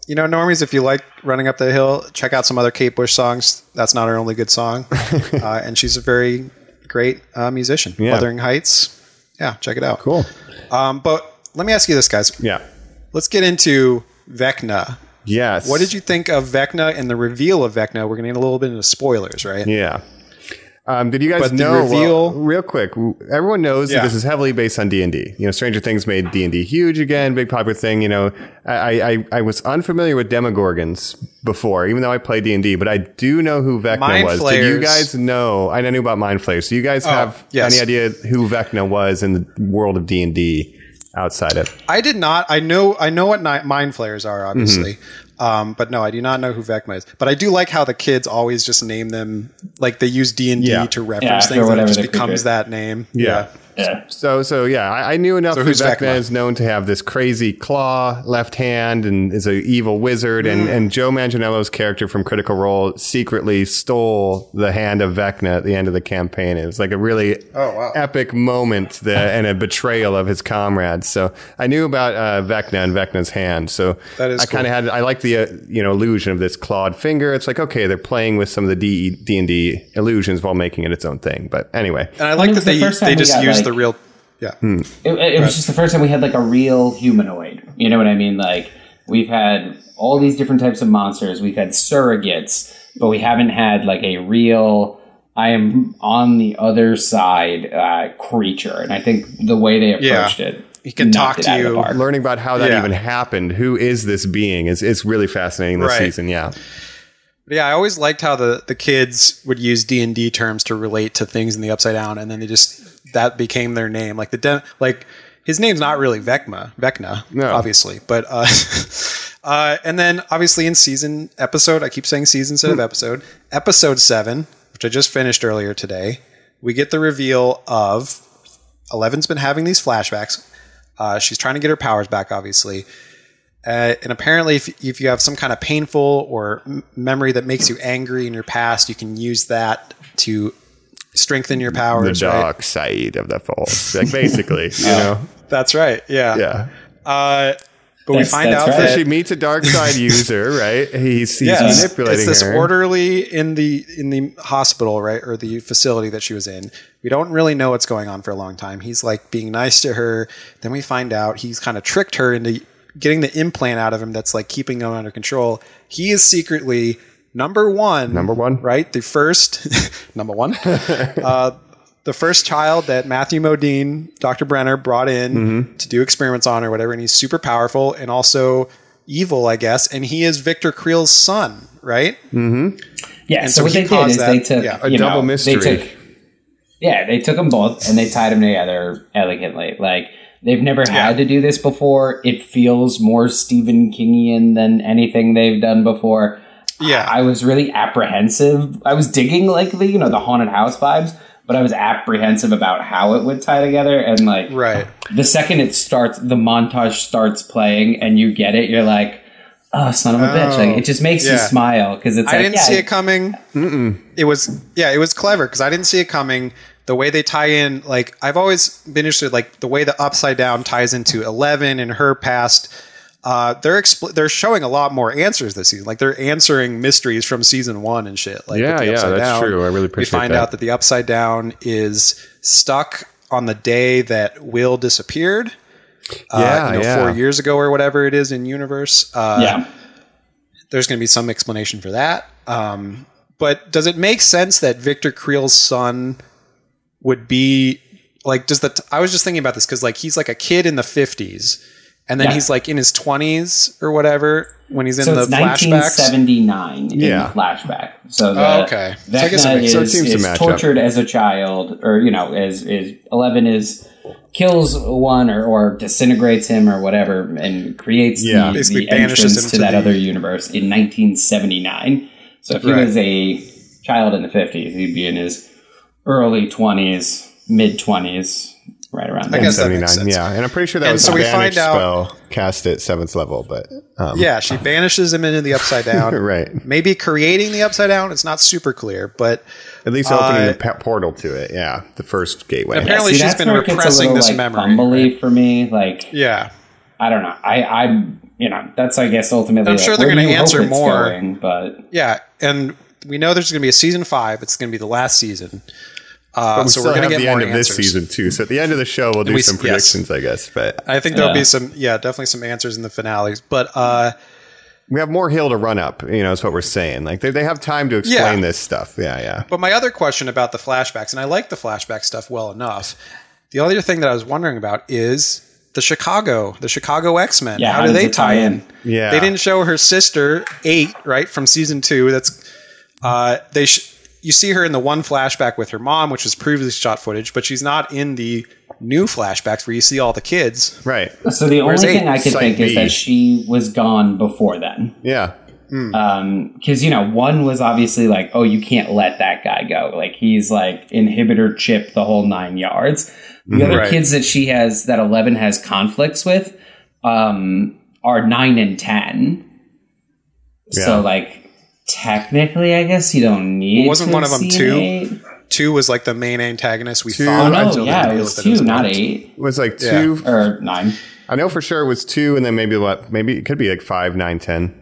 [SPEAKER 7] you know, normies, if you like running up the hill, check out some other Kate Bush songs. That's not her only good song, uh, and she's a very great uh, musician.
[SPEAKER 6] Yeah.
[SPEAKER 7] Wuthering Heights. Yeah, check it out.
[SPEAKER 6] Cool.
[SPEAKER 7] Um, but let me ask you this, guys.
[SPEAKER 6] Yeah.
[SPEAKER 7] Let's get into Vecna.
[SPEAKER 6] Yes.
[SPEAKER 7] What did you think of Vecna and the reveal of Vecna? We're going to get a little bit into spoilers, right?
[SPEAKER 6] Yeah. Um, did you guys
[SPEAKER 7] But
[SPEAKER 6] know? well, real quick, everyone knows
[SPEAKER 7] Yeah.
[SPEAKER 6] that this is heavily based on D and D. You know, Stranger Things made D and D huge again, big popular thing. You know, I, I I was unfamiliar with Demogorgons before, even though I played D and D, but I do know who Vecna
[SPEAKER 7] Mind
[SPEAKER 6] was. Did you guys know? I knew about Mind Flayers. Do you guys have
[SPEAKER 7] yes.
[SPEAKER 6] any idea who Vecna was in the world of D and D outside of?
[SPEAKER 7] I did not. I know. I know what ni- mind flayers are, obviously,
[SPEAKER 6] Mm-hmm.
[SPEAKER 7] um, but no, I do not know who Vecna is. But I do like how the kids always just name them like they use D and D to reference
[SPEAKER 1] for
[SPEAKER 7] things, and it just becomes that name.
[SPEAKER 6] Yeah.
[SPEAKER 1] Yeah.
[SPEAKER 6] So, so yeah, I, I knew enough
[SPEAKER 7] So
[SPEAKER 6] who
[SPEAKER 7] who's
[SPEAKER 6] Vecna
[SPEAKER 7] Vecna?
[SPEAKER 6] is known to have this crazy claw left hand and is an evil wizard.
[SPEAKER 7] Mm.
[SPEAKER 6] And, and Joe Manganiello's character from Critical Role secretly stole the hand of Vecna at the end of the campaign. It was like a really
[SPEAKER 7] Oh,
[SPEAKER 6] epic moment that, and a betrayal of his comrades. So I knew about uh, Vecna and Vecna's hand. So
[SPEAKER 7] That is
[SPEAKER 6] I kind of had, I like the, uh, you know, illusion of this clawed finger. It's like, okay, they're playing with some of the D, D&D illusions while making it its own thing. But anyway.
[SPEAKER 7] And I like
[SPEAKER 1] it
[SPEAKER 7] that
[SPEAKER 1] the
[SPEAKER 7] they they just
[SPEAKER 1] got,
[SPEAKER 7] use
[SPEAKER 1] like-
[SPEAKER 7] the real. Yeah.
[SPEAKER 6] Hmm.
[SPEAKER 1] It, it was just the first time we had like a real humanoid. You know what I mean? Like we've had all these different types of monsters. We've had surrogates, but we haven't had like a real. I am on the other side uh, creature, and I think the way they
[SPEAKER 7] Yeah.
[SPEAKER 1] approached it,
[SPEAKER 7] He can
[SPEAKER 1] knocked
[SPEAKER 7] talk to
[SPEAKER 1] out of the
[SPEAKER 7] you.
[SPEAKER 6] learning about how that
[SPEAKER 7] Yeah.
[SPEAKER 6] even happened. Who is this being? Is it's really fascinating this
[SPEAKER 7] Right.
[SPEAKER 6] season. Yeah,
[SPEAKER 7] But yeah, I always liked how the, the kids would use D and D terms to relate to things in the Upside Down, and then they just that became their name. Like the de- like his name's not really Vecna, Vecna,
[SPEAKER 6] No.
[SPEAKER 7] obviously, but uh, uh, and then obviously in season episode, I keep saying season instead of episode, episode seven, which I just finished earlier today, we get the reveal of Eleven's been having these flashbacks. Uh, she's trying to get her powers back, obviously. Uh, and apparently, if, if you have some kind of painful or m- memory that makes you angry in your past, you can use that to strengthen your power.
[SPEAKER 6] the
[SPEAKER 7] powers. right?
[SPEAKER 6] dark side of the force, like basically, you know.
[SPEAKER 7] That's right. Yeah.
[SPEAKER 6] Yeah.
[SPEAKER 7] Uh, but we find out
[SPEAKER 1] right.
[SPEAKER 6] So
[SPEAKER 7] that
[SPEAKER 6] she meets a dark side user, right? He's, he's
[SPEAKER 7] Yes.
[SPEAKER 6] manipulating
[SPEAKER 7] it's this
[SPEAKER 6] her.
[SPEAKER 7] orderly in the in the hospital, right, or the facility that she was in. We don't really know what's going on for a long time. He's like being nice to her. Then we find out he's kind of tricked her into getting the implant out of him that's like keeping him under control. He is secretly number one.
[SPEAKER 6] Number one.
[SPEAKER 7] right? The first number one. uh, the first child that Matthew Modine, Dr. Brenner, brought in
[SPEAKER 6] Mm-hmm.
[SPEAKER 7] to do experiments on or whatever, and he's super powerful and also evil, I guess. And he is Victor
[SPEAKER 6] Mm-hmm.
[SPEAKER 7] Creel's son, right?
[SPEAKER 1] Yeah,
[SPEAKER 7] And
[SPEAKER 1] so,
[SPEAKER 7] so
[SPEAKER 1] what they did
[SPEAKER 7] caused
[SPEAKER 1] is
[SPEAKER 7] that-
[SPEAKER 1] they took
[SPEAKER 7] yeah.
[SPEAKER 6] A
[SPEAKER 1] you
[SPEAKER 6] double
[SPEAKER 1] know,
[SPEAKER 6] mystery.
[SPEAKER 1] They took, yeah, they took them both and they tied them together elegantly. Like they've never had to do this before. It feels more Stephen Kingian than anything they've done before.
[SPEAKER 7] Yeah.
[SPEAKER 1] I was really apprehensive. I was digging like the you know the haunted house vibes, but I was apprehensive about how it would tie together. And like
[SPEAKER 7] Right.
[SPEAKER 1] the second it starts, the montage starts playing, and you get it. You're like, oh, son of a bitch! Like it just makes you smile because it's.
[SPEAKER 7] I
[SPEAKER 1] like,
[SPEAKER 7] didn't
[SPEAKER 1] yeah,
[SPEAKER 7] see it coming. It was yeah, it was clever because I didn't see it coming. The way they tie in, like I've always been interested, like the way the upside down ties into Eleven and her past. Uh, they're expl- they're showing a lot more answers this season. Like they're answering mysteries from season one and shit. Like
[SPEAKER 6] Yeah, yeah, that's
[SPEAKER 7] Down.
[SPEAKER 6] true. I really appreciate.
[SPEAKER 7] We find
[SPEAKER 6] that.
[SPEAKER 7] out that the upside down is stuck on the day that Will disappeared. Uh,
[SPEAKER 6] Yeah,
[SPEAKER 7] you know,
[SPEAKER 6] yeah.
[SPEAKER 7] four years ago or whatever it is in universe. Uh,
[SPEAKER 1] yeah.
[SPEAKER 7] there's going to be some explanation for that. Um, but does it make sense that Victor Creel's son would be like does the t- I was just thinking about this because like he's like a kid in the fifties, and then
[SPEAKER 1] Yeah.
[SPEAKER 7] he's like in his twenties or whatever when he's in
[SPEAKER 1] So
[SPEAKER 7] the
[SPEAKER 1] it's
[SPEAKER 7] flashbacks.
[SPEAKER 1] 1979 in the flashback. So the,
[SPEAKER 7] Oh, okay. So I guess it
[SPEAKER 1] Vecna
[SPEAKER 7] makes-
[SPEAKER 6] so it
[SPEAKER 1] is,
[SPEAKER 6] seems to
[SPEAKER 1] is
[SPEAKER 6] match up.
[SPEAKER 1] tortured as a child, or you know, as is Eleven is kills one or, or disintegrates him or whatever, and creates
[SPEAKER 6] Yeah.
[SPEAKER 1] the,
[SPEAKER 7] Basically
[SPEAKER 1] the
[SPEAKER 7] banishes
[SPEAKER 1] entrance
[SPEAKER 7] him
[SPEAKER 1] to
[SPEAKER 7] to
[SPEAKER 1] that
[SPEAKER 7] the-
[SPEAKER 1] other universe in 1979. So if he
[SPEAKER 7] Right.
[SPEAKER 1] was a child in the 50s, he'd be in his early 20s, mid 20s, right around there.
[SPEAKER 7] I guess that makes
[SPEAKER 6] 79,
[SPEAKER 7] sense.
[SPEAKER 6] yeah. And I'm pretty sure that
[SPEAKER 7] And
[SPEAKER 6] was
[SPEAKER 7] so
[SPEAKER 6] a
[SPEAKER 7] we
[SPEAKER 6] banish
[SPEAKER 7] find out-
[SPEAKER 6] spell cast at seventh level, but um,
[SPEAKER 7] Yeah, she banishes him into the upside down.
[SPEAKER 6] right.
[SPEAKER 7] Maybe creating the upside down. It's not super clear, but
[SPEAKER 6] At least opening
[SPEAKER 7] Uh,
[SPEAKER 6] the pa- portal to it. Yeah, the first gateway.
[SPEAKER 7] Apparently
[SPEAKER 1] See,
[SPEAKER 7] she's
[SPEAKER 1] that's
[SPEAKER 7] been
[SPEAKER 1] where it gets a
[SPEAKER 7] repressing
[SPEAKER 1] little,
[SPEAKER 7] this
[SPEAKER 1] like,
[SPEAKER 7] memory,
[SPEAKER 1] fumbly for me. Like,
[SPEAKER 7] yeah,
[SPEAKER 1] I don't know. I, I, you know, that's I guess ultimately.
[SPEAKER 7] I'm
[SPEAKER 1] like,
[SPEAKER 7] sure they're gonna
[SPEAKER 1] do you hope
[SPEAKER 7] answer more.
[SPEAKER 1] going, but
[SPEAKER 7] yeah, and we know there's going to be a season five. It's going to be the last season. Uh,
[SPEAKER 6] But we
[SPEAKER 7] so
[SPEAKER 6] still
[SPEAKER 7] we're going
[SPEAKER 6] have
[SPEAKER 7] to get
[SPEAKER 6] the
[SPEAKER 7] more
[SPEAKER 6] end of
[SPEAKER 7] answers.
[SPEAKER 6] this season too. So at the end of the show, we'll do
[SPEAKER 7] we-
[SPEAKER 6] some
[SPEAKER 7] yes.
[SPEAKER 6] predictions, I guess. But
[SPEAKER 7] I think there'll
[SPEAKER 1] Yeah.
[SPEAKER 7] be some, yeah, definitely some answers in the finales. But uh,
[SPEAKER 6] we have more hill to run up. You know, is what we're saying. Like they, they have time to explain
[SPEAKER 7] Yeah.
[SPEAKER 6] this stuff. Yeah, yeah.
[SPEAKER 7] But my other question about the flashbacks, and I like the flashback stuff well enough. The other thing that I was wondering about is the Chicago, the Chicago X Men.
[SPEAKER 1] Yeah,
[SPEAKER 7] how
[SPEAKER 1] how
[SPEAKER 7] do they
[SPEAKER 1] tie
[SPEAKER 7] tie in?
[SPEAKER 1] in?
[SPEAKER 6] Yeah.
[SPEAKER 7] they didn't show her sister eight right from season two. That's uh, they. Sh- you see her in the one flashback with her mom, which was previously shot footage, but she's not in the new flashbacks where you see all the kids.
[SPEAKER 6] Right.
[SPEAKER 1] so the
[SPEAKER 7] Where's
[SPEAKER 1] only thing? I could
[SPEAKER 6] Site
[SPEAKER 1] think is that she was gone before then.
[SPEAKER 6] Yeah. Hmm.
[SPEAKER 1] Um, because you know one was obviously like oh you can't let that guy go like he's like inhibitor chip the whole nine yards the mm-hmm. other
[SPEAKER 7] Right.
[SPEAKER 1] kids that she has that 11 has conflicts with um are 9 and 10
[SPEAKER 6] Yeah.
[SPEAKER 1] so like technically i guess you don't need It
[SPEAKER 7] Wasn't
[SPEAKER 1] to
[SPEAKER 7] one of them two?
[SPEAKER 1] eight.
[SPEAKER 7] Two was like the main antagonist we
[SPEAKER 6] Two-
[SPEAKER 1] oh
[SPEAKER 7] thought.
[SPEAKER 1] no
[SPEAKER 7] until
[SPEAKER 1] yeah it was
[SPEAKER 7] that
[SPEAKER 1] two
[SPEAKER 7] was
[SPEAKER 1] not
[SPEAKER 7] both.
[SPEAKER 1] eight
[SPEAKER 6] It was like
[SPEAKER 7] Yeah.
[SPEAKER 6] two.
[SPEAKER 1] or nine
[SPEAKER 6] I know for sure it was two, and then maybe what? Maybe it could be like five, nine, ten.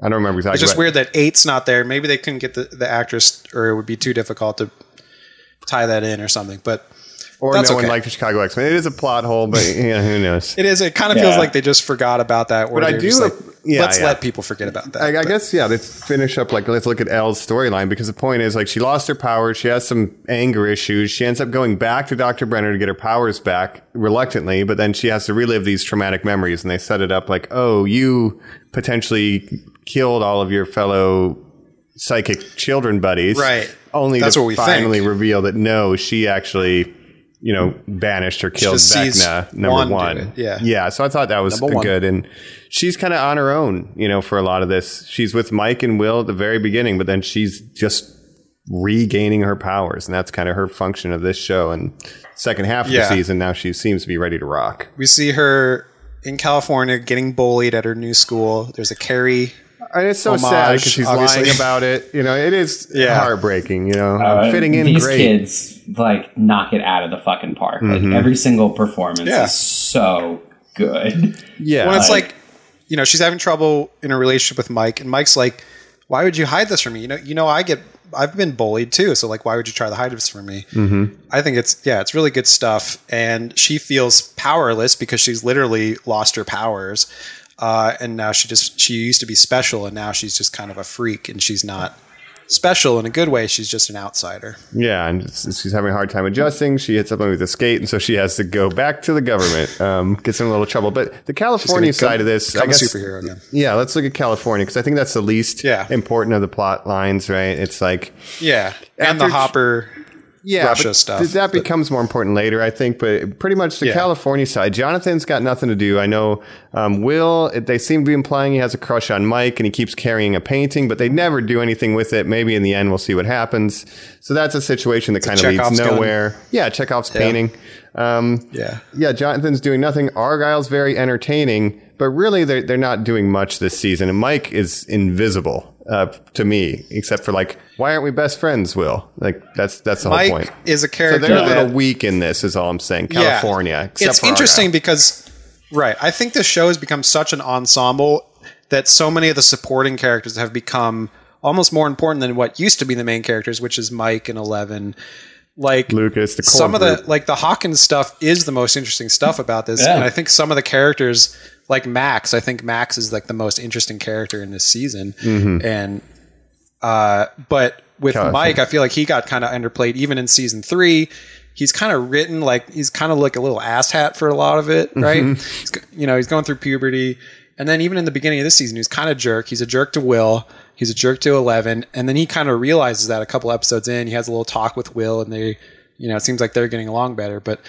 [SPEAKER 6] I don't remember exactly.
[SPEAKER 7] It's just weird that eight's not there. Maybe they couldn't get the, the actress, or it would be too difficult to tie that in or something. But
[SPEAKER 6] Or
[SPEAKER 7] That's
[SPEAKER 6] no one
[SPEAKER 7] okay.
[SPEAKER 6] liked the Chicago X Men. It is a plot hole, but yeah, who knows?
[SPEAKER 7] it is. It kind of feels like they just forgot about that. Or
[SPEAKER 6] But I do
[SPEAKER 7] just like,
[SPEAKER 6] yeah,
[SPEAKER 7] let's
[SPEAKER 6] yeah.
[SPEAKER 7] let people forget about that.
[SPEAKER 6] I, I guess yeah. Let's finish up. Like let's look at El's storyline because the point is like she lost her powers. She has some anger issues. She ends up going back to Doctor Brenner to get her powers back reluctantly, but then she has to relive these traumatic memories, and they set it up like, oh, you potentially killed all of your fellow psychic children buddies,
[SPEAKER 7] Right.
[SPEAKER 6] Only
[SPEAKER 7] That's
[SPEAKER 6] to
[SPEAKER 7] what we
[SPEAKER 6] finally
[SPEAKER 7] think.
[SPEAKER 6] reveal that no, she actually. You know, banished or killed Vecna, number
[SPEAKER 7] one
[SPEAKER 6] one.
[SPEAKER 7] yeah.
[SPEAKER 6] yeah. So I thought that was good, and she's kind of on her own, you know, for a lot of this. She's with Mike and Will at the very beginning, but then she's just regaining her powers, and that's kind of her function of this show. And second half of
[SPEAKER 7] Yeah.
[SPEAKER 6] the season, now she seems to be ready to rock.
[SPEAKER 7] we see her in California getting bullied at her new school. There's a Carrie.
[SPEAKER 6] And it's so
[SPEAKER 7] Homage,
[SPEAKER 6] sad because she's
[SPEAKER 7] obviously.
[SPEAKER 6] lying about it. You know, it is
[SPEAKER 7] Yeah.
[SPEAKER 6] heartbreaking. You know,
[SPEAKER 1] Uh,
[SPEAKER 6] fitting in
[SPEAKER 1] these
[SPEAKER 6] great.
[SPEAKER 1] kids like knock it out of the fucking park. Like every single performance
[SPEAKER 7] Yeah.
[SPEAKER 1] is so good.
[SPEAKER 6] Yeah,
[SPEAKER 7] When it's
[SPEAKER 1] Like-
[SPEAKER 7] like, you know, she's having trouble in a relationship with Mike, and Mike's like, "Why would you hide this from me? You know, you know, I get, I've been bullied too. So like, why would you try to hide this from me?" Mm-hmm. I think it's yeah, it's really good stuff, and she feels powerless because she's literally lost her powers, uh, and now she just she used to be special, and now she's just kind of a freak, and she's not special in a good way. She's just an outsider.
[SPEAKER 6] Yeah, and she's having a hard time adjusting. She hits something with a skate, and so she has to go back to the government. Um, gets in a little trouble. But the California side of this, I guess,
[SPEAKER 7] a superhero again.
[SPEAKER 6] Yeah, let's look at California because I think that's the least
[SPEAKER 7] Yeah.
[SPEAKER 6] important of the plot lines, right? It's like
[SPEAKER 7] Yeah, and the Hopper.
[SPEAKER 6] Yeah,
[SPEAKER 7] Russia stuff,
[SPEAKER 6] th- That
[SPEAKER 7] but-
[SPEAKER 6] becomes more important later, I think. But pretty much the
[SPEAKER 7] Yeah.
[SPEAKER 6] California side, Jonathan's got nothing to do. I know um, Will. They seem to be implying he has a crush on Mike, and he keeps carrying a painting, but they never do anything with it. Maybe in the end, we'll see what happens. So that's a situation that kind of leads
[SPEAKER 7] Chekhov's gun.
[SPEAKER 6] nowhere. Yeah, Chekhov's painting. Um,
[SPEAKER 7] Yeah.
[SPEAKER 6] yeah, Jonathan's doing nothing. Argyle's very entertaining, but really they're they're not doing much this season. And Mike is invisible uh, to me, except for like, why aren't we best friends? Will like that's that's the
[SPEAKER 7] Mike
[SPEAKER 6] whole point.
[SPEAKER 7] is a
[SPEAKER 6] So
[SPEAKER 7] character.
[SPEAKER 6] they're a little weak in this, is all I'm saying. California, except
[SPEAKER 7] it's interesting because right i think this show has become such an ensemble that so many of the supporting characters have become almost more important than what used to be the main characters which is mike and 11 like
[SPEAKER 6] Lucas, the core
[SPEAKER 7] some of the
[SPEAKER 6] group.
[SPEAKER 7] like the hawkins stuff is the most interesting stuff about this
[SPEAKER 1] Yeah.
[SPEAKER 7] and i think some of the characters like max i think max is like the most interesting character in this season and uh but with
[SPEAKER 6] California.
[SPEAKER 7] mike i feel like he got kind of underplayed even in season three he's kind of written like he's kind of like a little asshat for a lot of it, right? He's go- you know, he's going through puberty, and then even in the beginning of this season, he's kind of jerk. He's a jerk to Will. He's a jerk to Eleven, and then he kind of realizes that a couple episodes in, he has a little talk with Will, and they, you know, it seems like they're getting along better, but.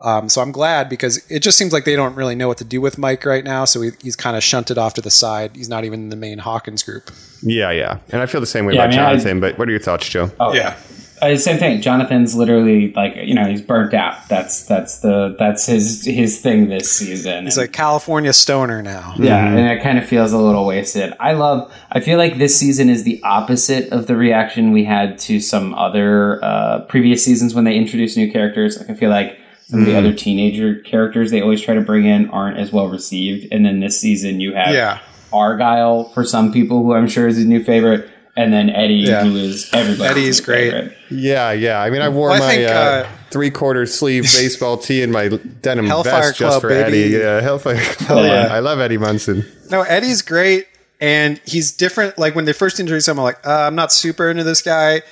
[SPEAKER 7] Um, so I'm glad because it just seems like they don't really know what to do with Mike right now. So he, he's kind of shunted off to the side. He's not even in the main Hawkins group.
[SPEAKER 6] Yeah, yeah. And I feel the same way
[SPEAKER 1] Yeah,
[SPEAKER 6] about
[SPEAKER 1] I mean, I-
[SPEAKER 6] Jonathan. but what are your thoughts, Joe?
[SPEAKER 1] Oh,
[SPEAKER 7] Yeah.
[SPEAKER 1] Uh, same thing. Jonathan's literally like you know he's burnt out. That's that's the that's his his thing this season.
[SPEAKER 7] He's
[SPEAKER 1] And-
[SPEAKER 7] like California stoner now.
[SPEAKER 1] Yeah, and it kind of feels a little wasted. I love. I feel like this season is the opposite of the reaction we had to some other uh, previous seasons when they introduce new characters. Like I feel like some of the other teenager characters they always try to bring in aren't as well received, and then this season you have
[SPEAKER 7] Yeah.
[SPEAKER 1] Argyle for some people who I'm sure is his new favorite, and then Eddie
[SPEAKER 7] Yeah.
[SPEAKER 1] who is everybody's
[SPEAKER 7] Eddie's
[SPEAKER 1] new
[SPEAKER 7] great.
[SPEAKER 1] favorite.
[SPEAKER 6] Yeah, yeah. I mean, I wore
[SPEAKER 7] Well, I
[SPEAKER 6] my
[SPEAKER 7] think,
[SPEAKER 6] uh,
[SPEAKER 7] uh,
[SPEAKER 6] three quarter sleeve baseball tee and my denim
[SPEAKER 7] Hellfire
[SPEAKER 6] vest just for
[SPEAKER 7] baby.
[SPEAKER 6] Eddie. Yeah, Hellfire Club.
[SPEAKER 1] yeah.
[SPEAKER 6] I love Eddie Munson.
[SPEAKER 7] No, Eddie's great, and he's different. Like when they first introduced him, I'm like, uh, I'm not super into this guy,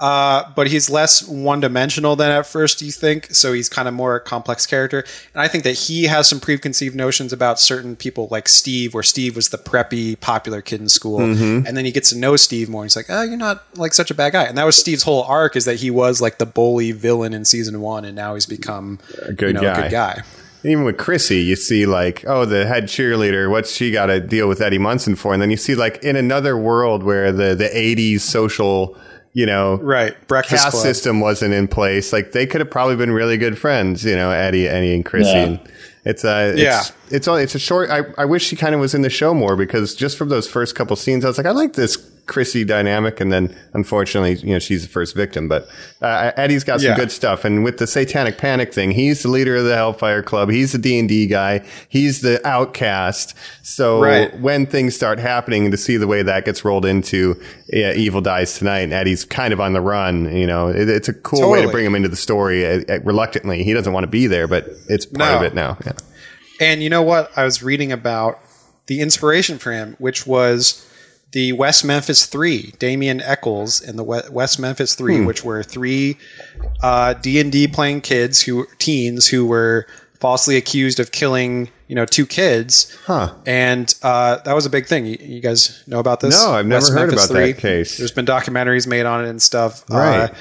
[SPEAKER 7] uh, but he's less one dimensional than at first you think. So he's kind of more a complex character, and I think that he has some preconceived notions about certain people, like Steve, where Steve was the preppy, popular kid in school, and then he gets to know Steve more. And he's like, oh, you're not like such a bad guy, and that was Steve's whole arc is that he was like the bully villain in season one, and now he's become a
[SPEAKER 6] good
[SPEAKER 7] you know,
[SPEAKER 6] guy.
[SPEAKER 7] A good guy.
[SPEAKER 6] Even with Chrissy, you see like, oh, the head cheerleader, what's she got to deal with Eddie Munson for? And then you see like in another world where the the '80s social, you know,
[SPEAKER 7] Right, Breakfast
[SPEAKER 6] caste
[SPEAKER 7] Club.
[SPEAKER 6] system wasn't in place. Like they could have probably been really good friends, you know, Eddie, Eddie and Chrissy.
[SPEAKER 1] Yeah.
[SPEAKER 6] It's a, it's,
[SPEAKER 7] Yeah.
[SPEAKER 6] it's only it's a short. I, I wish she kind of was in the show more because just from those first couple scenes, I was like, I like this Chrissy dynamic, and then unfortunately, you know, she's the first victim. But uh, Eddie's got some
[SPEAKER 7] Yeah.
[SPEAKER 6] good stuff, and with the Satanic Panic thing, he's the leader of the Hellfire Club. He's the D and D guy. He's the outcast. So
[SPEAKER 7] Right.
[SPEAKER 6] when things start happening, to see the way that gets rolled into yeah, Evil Dies Tonight, and Eddie's kind of on the run, you know, it, it's a cool way to bring him into the story uh, uh, reluctantly. He doesn't want to be there, but it's part
[SPEAKER 7] No.
[SPEAKER 6] of it now. Yeah.
[SPEAKER 7] And you know what? I was reading about the inspiration for him, which was the West Memphis Three, Damien Echols and the West Memphis Three,
[SPEAKER 6] Hmm.
[SPEAKER 7] which were three uh, D and D playing kids who teens who were falsely accused of killing, you know, two kids.
[SPEAKER 6] Huh.
[SPEAKER 7] And uh, that was a big thing. You, you guys know about this?
[SPEAKER 6] No, I've never
[SPEAKER 7] West
[SPEAKER 6] heard
[SPEAKER 7] Memphis
[SPEAKER 6] about that case.
[SPEAKER 7] There's been documentaries made on it and stuff.
[SPEAKER 6] Right.
[SPEAKER 7] Uh,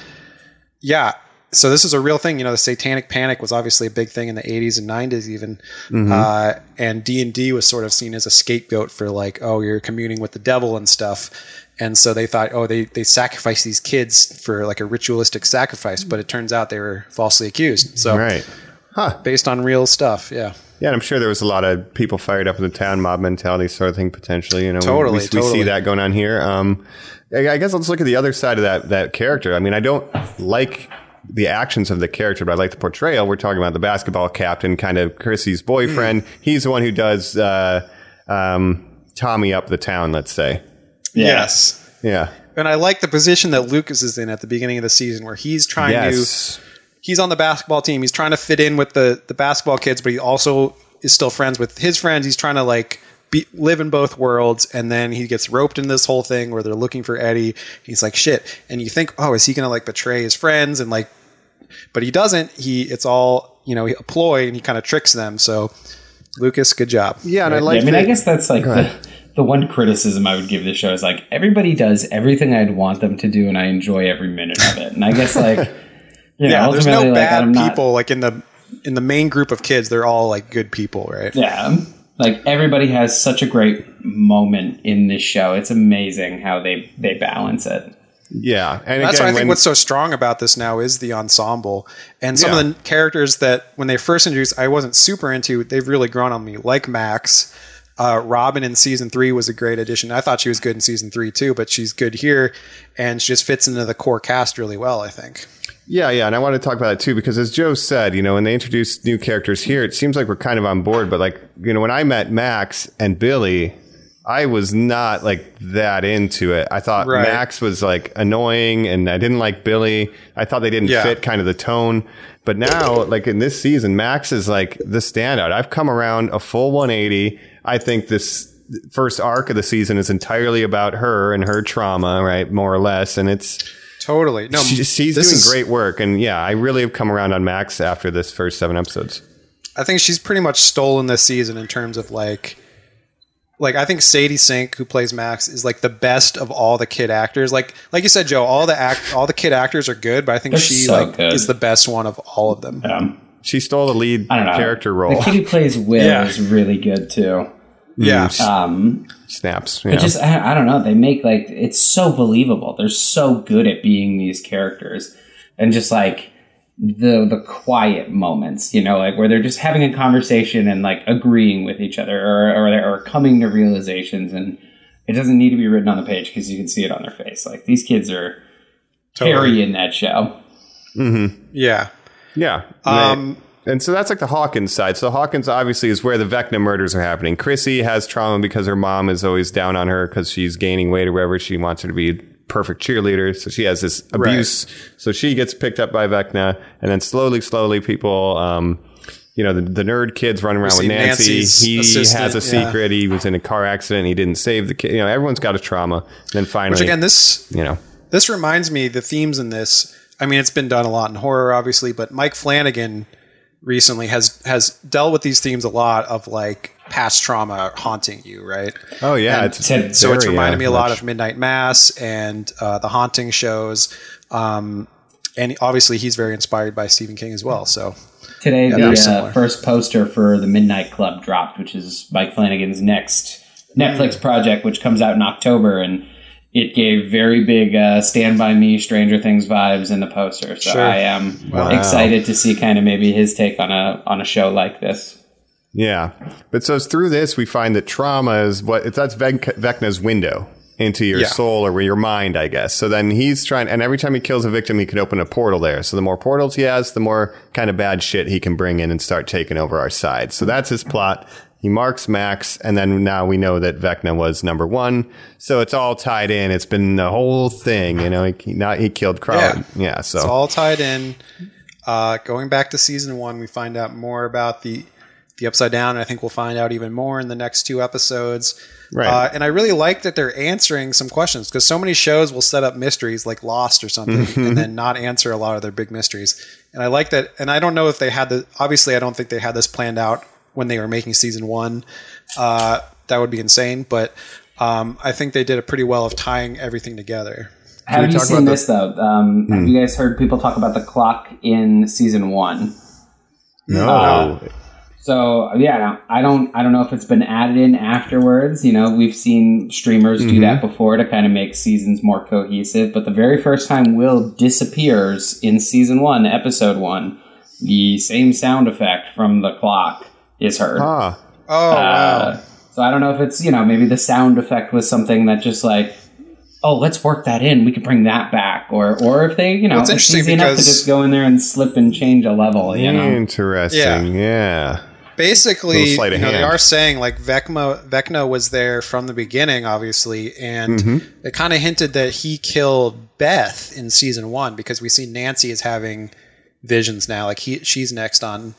[SPEAKER 7] yeah. So this is a real thing. You know, the Satanic Panic was obviously a big thing in the 80s and 90s, even.
[SPEAKER 6] Mm-hmm.
[SPEAKER 7] Uh, and D and D was sort of seen as a scapegoat for like, oh, you're communing with the devil and stuff. And so they thought, oh, they they sacrificed these kids for like a ritualistic sacrifice, but it turns out they were falsely accused. So
[SPEAKER 6] Right. Huh.
[SPEAKER 7] based on real stuff, yeah.
[SPEAKER 6] Yeah, and I'm sure there was a lot of people fired up in the town, mob mentality sort of thing potentially. You know, we-
[SPEAKER 7] Totally,
[SPEAKER 6] we, we see that going on here. Um, I I guess let's look at the other side of that that character. I mean, I don't like the actions of the character, but I like the portrayal. We're talking about the basketball captain, kind of Chrissy's boyfriend. He's the one who does uh, um, Tommy up the town. Let's say,
[SPEAKER 7] Yes.
[SPEAKER 6] yeah,
[SPEAKER 7] And I like the position that Lucas is in at the beginning of the season where he's trying to he's on the basketball team. He's trying to fit in with the the basketball kids, but he also is still friends with his friends. He's trying to like be, live in both worlds, and then he gets roped in this whole thing where they're looking for Eddie. He's like shit, and you think, oh, is he gonna like betray his friends and like? But he doesn't. He it's all you know a ploy, and he kind of tricks them. So Lucas, good job.
[SPEAKER 6] yeah, and I
[SPEAKER 1] Yeah,
[SPEAKER 6] like.
[SPEAKER 1] I mean,
[SPEAKER 6] that-
[SPEAKER 1] I guess that's like the, the one criticism I would give the show is like everybody does everything I'd want them to do, and I enjoy every minute of it. And I guess like, you know,
[SPEAKER 7] Yeah, there's
[SPEAKER 1] ultimately,
[SPEAKER 7] no
[SPEAKER 1] like,
[SPEAKER 7] bad
[SPEAKER 1] I'm not-
[SPEAKER 7] people like in the in the main group of kids. They're all like good people, right?
[SPEAKER 1] Yeah, like everybody has such a great moment in this show. It's amazing how they they balance it.
[SPEAKER 6] yeah, and
[SPEAKER 7] That's
[SPEAKER 6] again,
[SPEAKER 7] what I think
[SPEAKER 6] when-
[SPEAKER 7] what's so strong about this now is the ensemble. And some
[SPEAKER 6] Yeah.
[SPEAKER 7] of the characters that when they first introduced I wasn't super into, they've really grown on me. Like Max. Uh, Robin in season three was a great addition. I thought she was good in season three too, but she's good here and she just fits into the core cast really well, I think.
[SPEAKER 6] Yeah, yeah, and I want to talk about that too because as Joe said, you know, when they introduce new characters here, it seems like we're kind of on board. But like, you know, when I met Max and Billy, I was not like that into it. I thought
[SPEAKER 7] Right.
[SPEAKER 6] Max was like annoying, and I didn't like Billy. I thought they didn't
[SPEAKER 7] Yeah.
[SPEAKER 6] fit kind of the tone. But now, like in this season, Max is like the standout. I've come around a full 180. I think this first arc of the season is entirely about her and her trauma, right? More or less, and it's
[SPEAKER 7] Totally. No,
[SPEAKER 6] She, she's doing
[SPEAKER 7] is-
[SPEAKER 6] great work, and yeah, I really have come around on Max after this first seven episodes.
[SPEAKER 7] I think she's pretty much stolen this season in terms of like like I think Sadie Sink, who plays Max, is like the best of all the kid actors. Like like you said, Joe, all the act all the kid actors are good, but I think
[SPEAKER 1] They're
[SPEAKER 7] she
[SPEAKER 1] so
[SPEAKER 7] like
[SPEAKER 1] good.
[SPEAKER 7] is the best one of all of them.
[SPEAKER 1] Um,
[SPEAKER 6] She stole the lead
[SPEAKER 1] I don't know.
[SPEAKER 6] character
[SPEAKER 1] The kid who plays Will
[SPEAKER 7] Yeah.
[SPEAKER 1] is really good too.
[SPEAKER 7] Yeah.
[SPEAKER 1] Um,
[SPEAKER 6] Snaps.
[SPEAKER 1] But
[SPEAKER 6] Yeah.
[SPEAKER 1] just I, I don't know. They make like it's so believable. They're so good at being these characters, and just like the the quiet moments, you know, like where they're just having a conversation and like agreeing with each other, or or, they're- or coming to realizations, and it doesn't need to be written on the page because you can see it on their face. Like these kids are carrying that show.
[SPEAKER 7] Yeah.
[SPEAKER 6] Yeah.
[SPEAKER 7] Um,
[SPEAKER 6] and so that's like the Hawkins side. So Hawkins obviously is where the Vecna murders are happening. Chrissy has trauma because her mom is always down on her because she's gaining weight or whatever. She wants her to be perfect cheerleader. So she has this abuse. So she gets picked up by Vecna. And then slowly, slowly people, um, you know, the, the nerd kids running around with Nancy.
[SPEAKER 7] Nancy's
[SPEAKER 6] He
[SPEAKER 7] assistant,
[SPEAKER 6] has a
[SPEAKER 7] yeah.
[SPEAKER 6] secret. He was in a car accident. He didn't save the kid. You know, everyone's got a trauma. And then finally,
[SPEAKER 7] Which again, this
[SPEAKER 6] you know,
[SPEAKER 7] this reminds me the themes in this. I mean, it's been done a lot in horror, obviously, but Mike Flanagan recently has has dealt with these themes a lot of like past trauma haunting you, right?
[SPEAKER 6] oh yeah,
[SPEAKER 7] And
[SPEAKER 6] it's
[SPEAKER 1] Ted-
[SPEAKER 7] so it's
[SPEAKER 6] very,
[SPEAKER 7] reminded
[SPEAKER 6] uh,
[SPEAKER 7] me a lot
[SPEAKER 6] much-
[SPEAKER 7] of Midnight Mass and uh, the haunting shows. Um, and obviously, he's very inspired by Stephen King as well. So
[SPEAKER 1] Today,
[SPEAKER 7] very
[SPEAKER 1] the
[SPEAKER 7] similar.
[SPEAKER 1] uh, first poster for the Midnight Club dropped, which is Mike Flanagan's next Netflix project, which comes out in October, and it gave very big uh, "Stand by Me" Stranger Things vibes in the poster. So
[SPEAKER 7] Sure.
[SPEAKER 1] I am
[SPEAKER 6] Wow.
[SPEAKER 1] excited to see kind of maybe his take on a on a show like this.
[SPEAKER 6] Yeah, but so through this, we find that trauma is what that's Vecna's window into your
[SPEAKER 7] Yeah.
[SPEAKER 6] soul or your mind, I guess. So then he's trying, and every time he kills a victim, he can open a portal there. So the more portals he has, the more kind of bad shit he can bring in and start taking over our side. So that's his plot. He marks Max, and then now we know that Vecna was number one. So it's all tied in. It's been the whole thing, you know. He, he, now he killed Crowd. Yeah, so
[SPEAKER 7] it's all tied in. Uh, going back to season one, we find out more about the the upside down, and I think we'll find out even more in the next two episodes.
[SPEAKER 6] Right.
[SPEAKER 7] Uh, and I really like that they're answering some questions because so many shows will set up mysteries like Lost or something and then not answer a lot of their big mysteries. And I like that. And I don't know if they had the, obviously, I don't think they had this planned out when they were making season one. Uh, that would be insane. But um, I think they did a pretty well of tying everything together.
[SPEAKER 1] Have you
[SPEAKER 6] talk
[SPEAKER 1] seen
[SPEAKER 6] about the-
[SPEAKER 1] this though? Um, Have you guys heard people talk about the clock in season one?
[SPEAKER 6] no.
[SPEAKER 1] So yeah, I don't I don't know if it's been added in afterwards. You know, we've seen streamers do that before to kind of make seasons more cohesive. But the very first time Will disappears in season one, episode one, the same sound effect from the clock is heard.
[SPEAKER 6] ah,
[SPEAKER 7] Oh, wow.
[SPEAKER 1] Uh, so I don't know if it's you know maybe the sound effect was something that just like oh let's work that in we could bring that back or or if they you know
[SPEAKER 7] Well, it's
[SPEAKER 1] it's,
[SPEAKER 7] interesting
[SPEAKER 1] easy enough to
[SPEAKER 7] because-
[SPEAKER 1] just go in there and slip and change a level you know
[SPEAKER 6] interesting. yeah.
[SPEAKER 7] basically, you know, they are saying like Vecna, Vecna was there from the beginning, obviously, and
[SPEAKER 6] Mm-hmm.
[SPEAKER 7] it kind of hinted that he killed Beth in season one because we see Nancy is having visions now. Like he, she's next on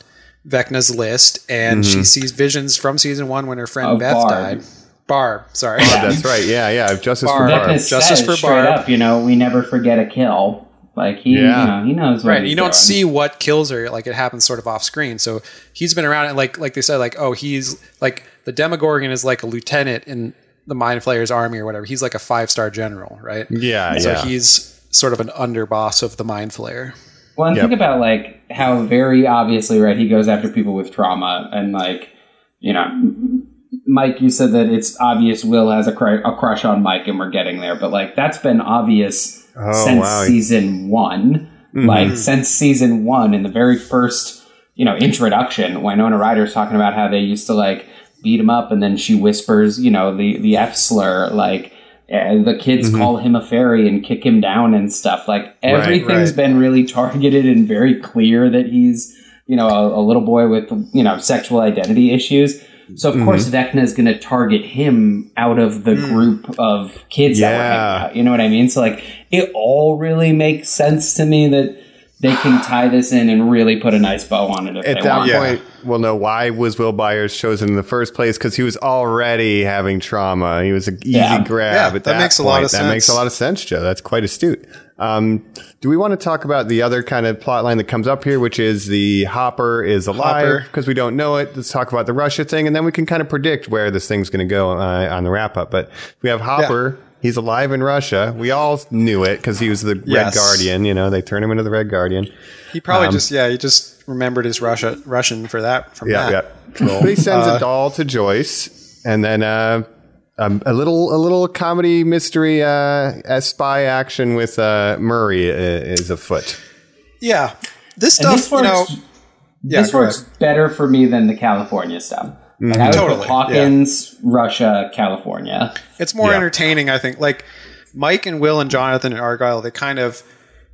[SPEAKER 7] Vecna's list, and
[SPEAKER 6] Mm-hmm.
[SPEAKER 7] she sees visions from season one when her friend
[SPEAKER 1] Of
[SPEAKER 7] Beth
[SPEAKER 1] Barb.
[SPEAKER 7] died. Barb, sorry.
[SPEAKER 6] That's right. Yeah, yeah. Justice for
[SPEAKER 7] Barb.
[SPEAKER 6] Barb.
[SPEAKER 1] Vecna
[SPEAKER 7] Justice
[SPEAKER 1] says
[SPEAKER 7] for
[SPEAKER 1] straight
[SPEAKER 7] Barb.
[SPEAKER 1] up you know we never forget a kill like he
[SPEAKER 6] Yeah.
[SPEAKER 1] you know he knows what
[SPEAKER 7] right
[SPEAKER 1] he's
[SPEAKER 7] you don't
[SPEAKER 1] doing.
[SPEAKER 7] see what kills her like it happens sort of off screen so he's been around and like like they said like oh he's like the demogorgon is like a lieutenant in the mind flayers army or whatever he's like a five star general right
[SPEAKER 6] Yeah,
[SPEAKER 7] so
[SPEAKER 6] yeah.
[SPEAKER 7] he's sort of an underboss of the mind flayer
[SPEAKER 1] Well, and
[SPEAKER 6] Yep.
[SPEAKER 1] think about like how very obviously, right? He goes after people with trauma, and like, you know, Mike, you said that it's obvious Will has a, cr- a crush on Mike, and we're getting there. But like, that's been obvious
[SPEAKER 6] Oh,
[SPEAKER 1] since
[SPEAKER 6] wow.
[SPEAKER 1] season one. Mm-hmm. Like since season one, in the very first, you know, introduction, Winona Ryder's talking about how they used to like beat him up, and then she whispers, you know, the the F slur, like. The kids mm-hmm. call him a fairy and kick him down and stuff. Like everything's
[SPEAKER 7] right.
[SPEAKER 1] been really targeted and very clear that he's, you know, a, a little boy with, you know, sexual identity issues. So of mm-hmm. course Vecna is going to target him out of the mm. group of kids that were
[SPEAKER 6] Yeah.
[SPEAKER 1] hanging out. You know what I mean? So like it all really makes sense to me that they can tie this in and really put a nice bow on it if
[SPEAKER 6] At
[SPEAKER 1] they
[SPEAKER 6] that
[SPEAKER 1] want.
[SPEAKER 7] Yeah.
[SPEAKER 6] point, we'll know why was Will Byers chosen in the first place because he was already having trauma. He was an easy
[SPEAKER 1] Yeah.
[SPEAKER 6] grab.
[SPEAKER 7] Yeah,
[SPEAKER 6] at
[SPEAKER 7] that
[SPEAKER 6] that
[SPEAKER 7] makes a lot
[SPEAKER 6] point.
[SPEAKER 7] of
[SPEAKER 6] That makes a
[SPEAKER 7] sense.
[SPEAKER 6] lot of sense, Joe. That's quite astute. Um, do we want to talk about the other kind of plot line that comes up here, which is the Hopper is alive
[SPEAKER 7] Hopper.
[SPEAKER 6] because we don't know it? Let's talk about the Russia thing, and then we can kind of predict where this thing's going to go uh, on the wrap up. But we have Hopper. He's alive in Russia. We all knew it because he was the Red Guardian. You know, they turned him into the Red Guardian.
[SPEAKER 7] He probably just yeah, he just remembered his Russia Russian for that from
[SPEAKER 6] Yeah,
[SPEAKER 7] that.
[SPEAKER 6] yeah. But he sends
[SPEAKER 7] Uh,
[SPEAKER 6] a doll to Joyce, and then uh, um, a little a little comedy mystery uh, a spy action with uh, Murray uh, is afoot.
[SPEAKER 7] Yeah. This stuff,
[SPEAKER 1] this
[SPEAKER 7] you know, yeah,
[SPEAKER 1] this
[SPEAKER 7] go
[SPEAKER 1] works better for me than the California stuff. Like I would
[SPEAKER 7] Totally,
[SPEAKER 1] put Hawkins, Russia, California.
[SPEAKER 7] It's more
[SPEAKER 6] Yeah.
[SPEAKER 7] entertaining, I think. Like Mike and Will and Jonathan and Argyle, they kind of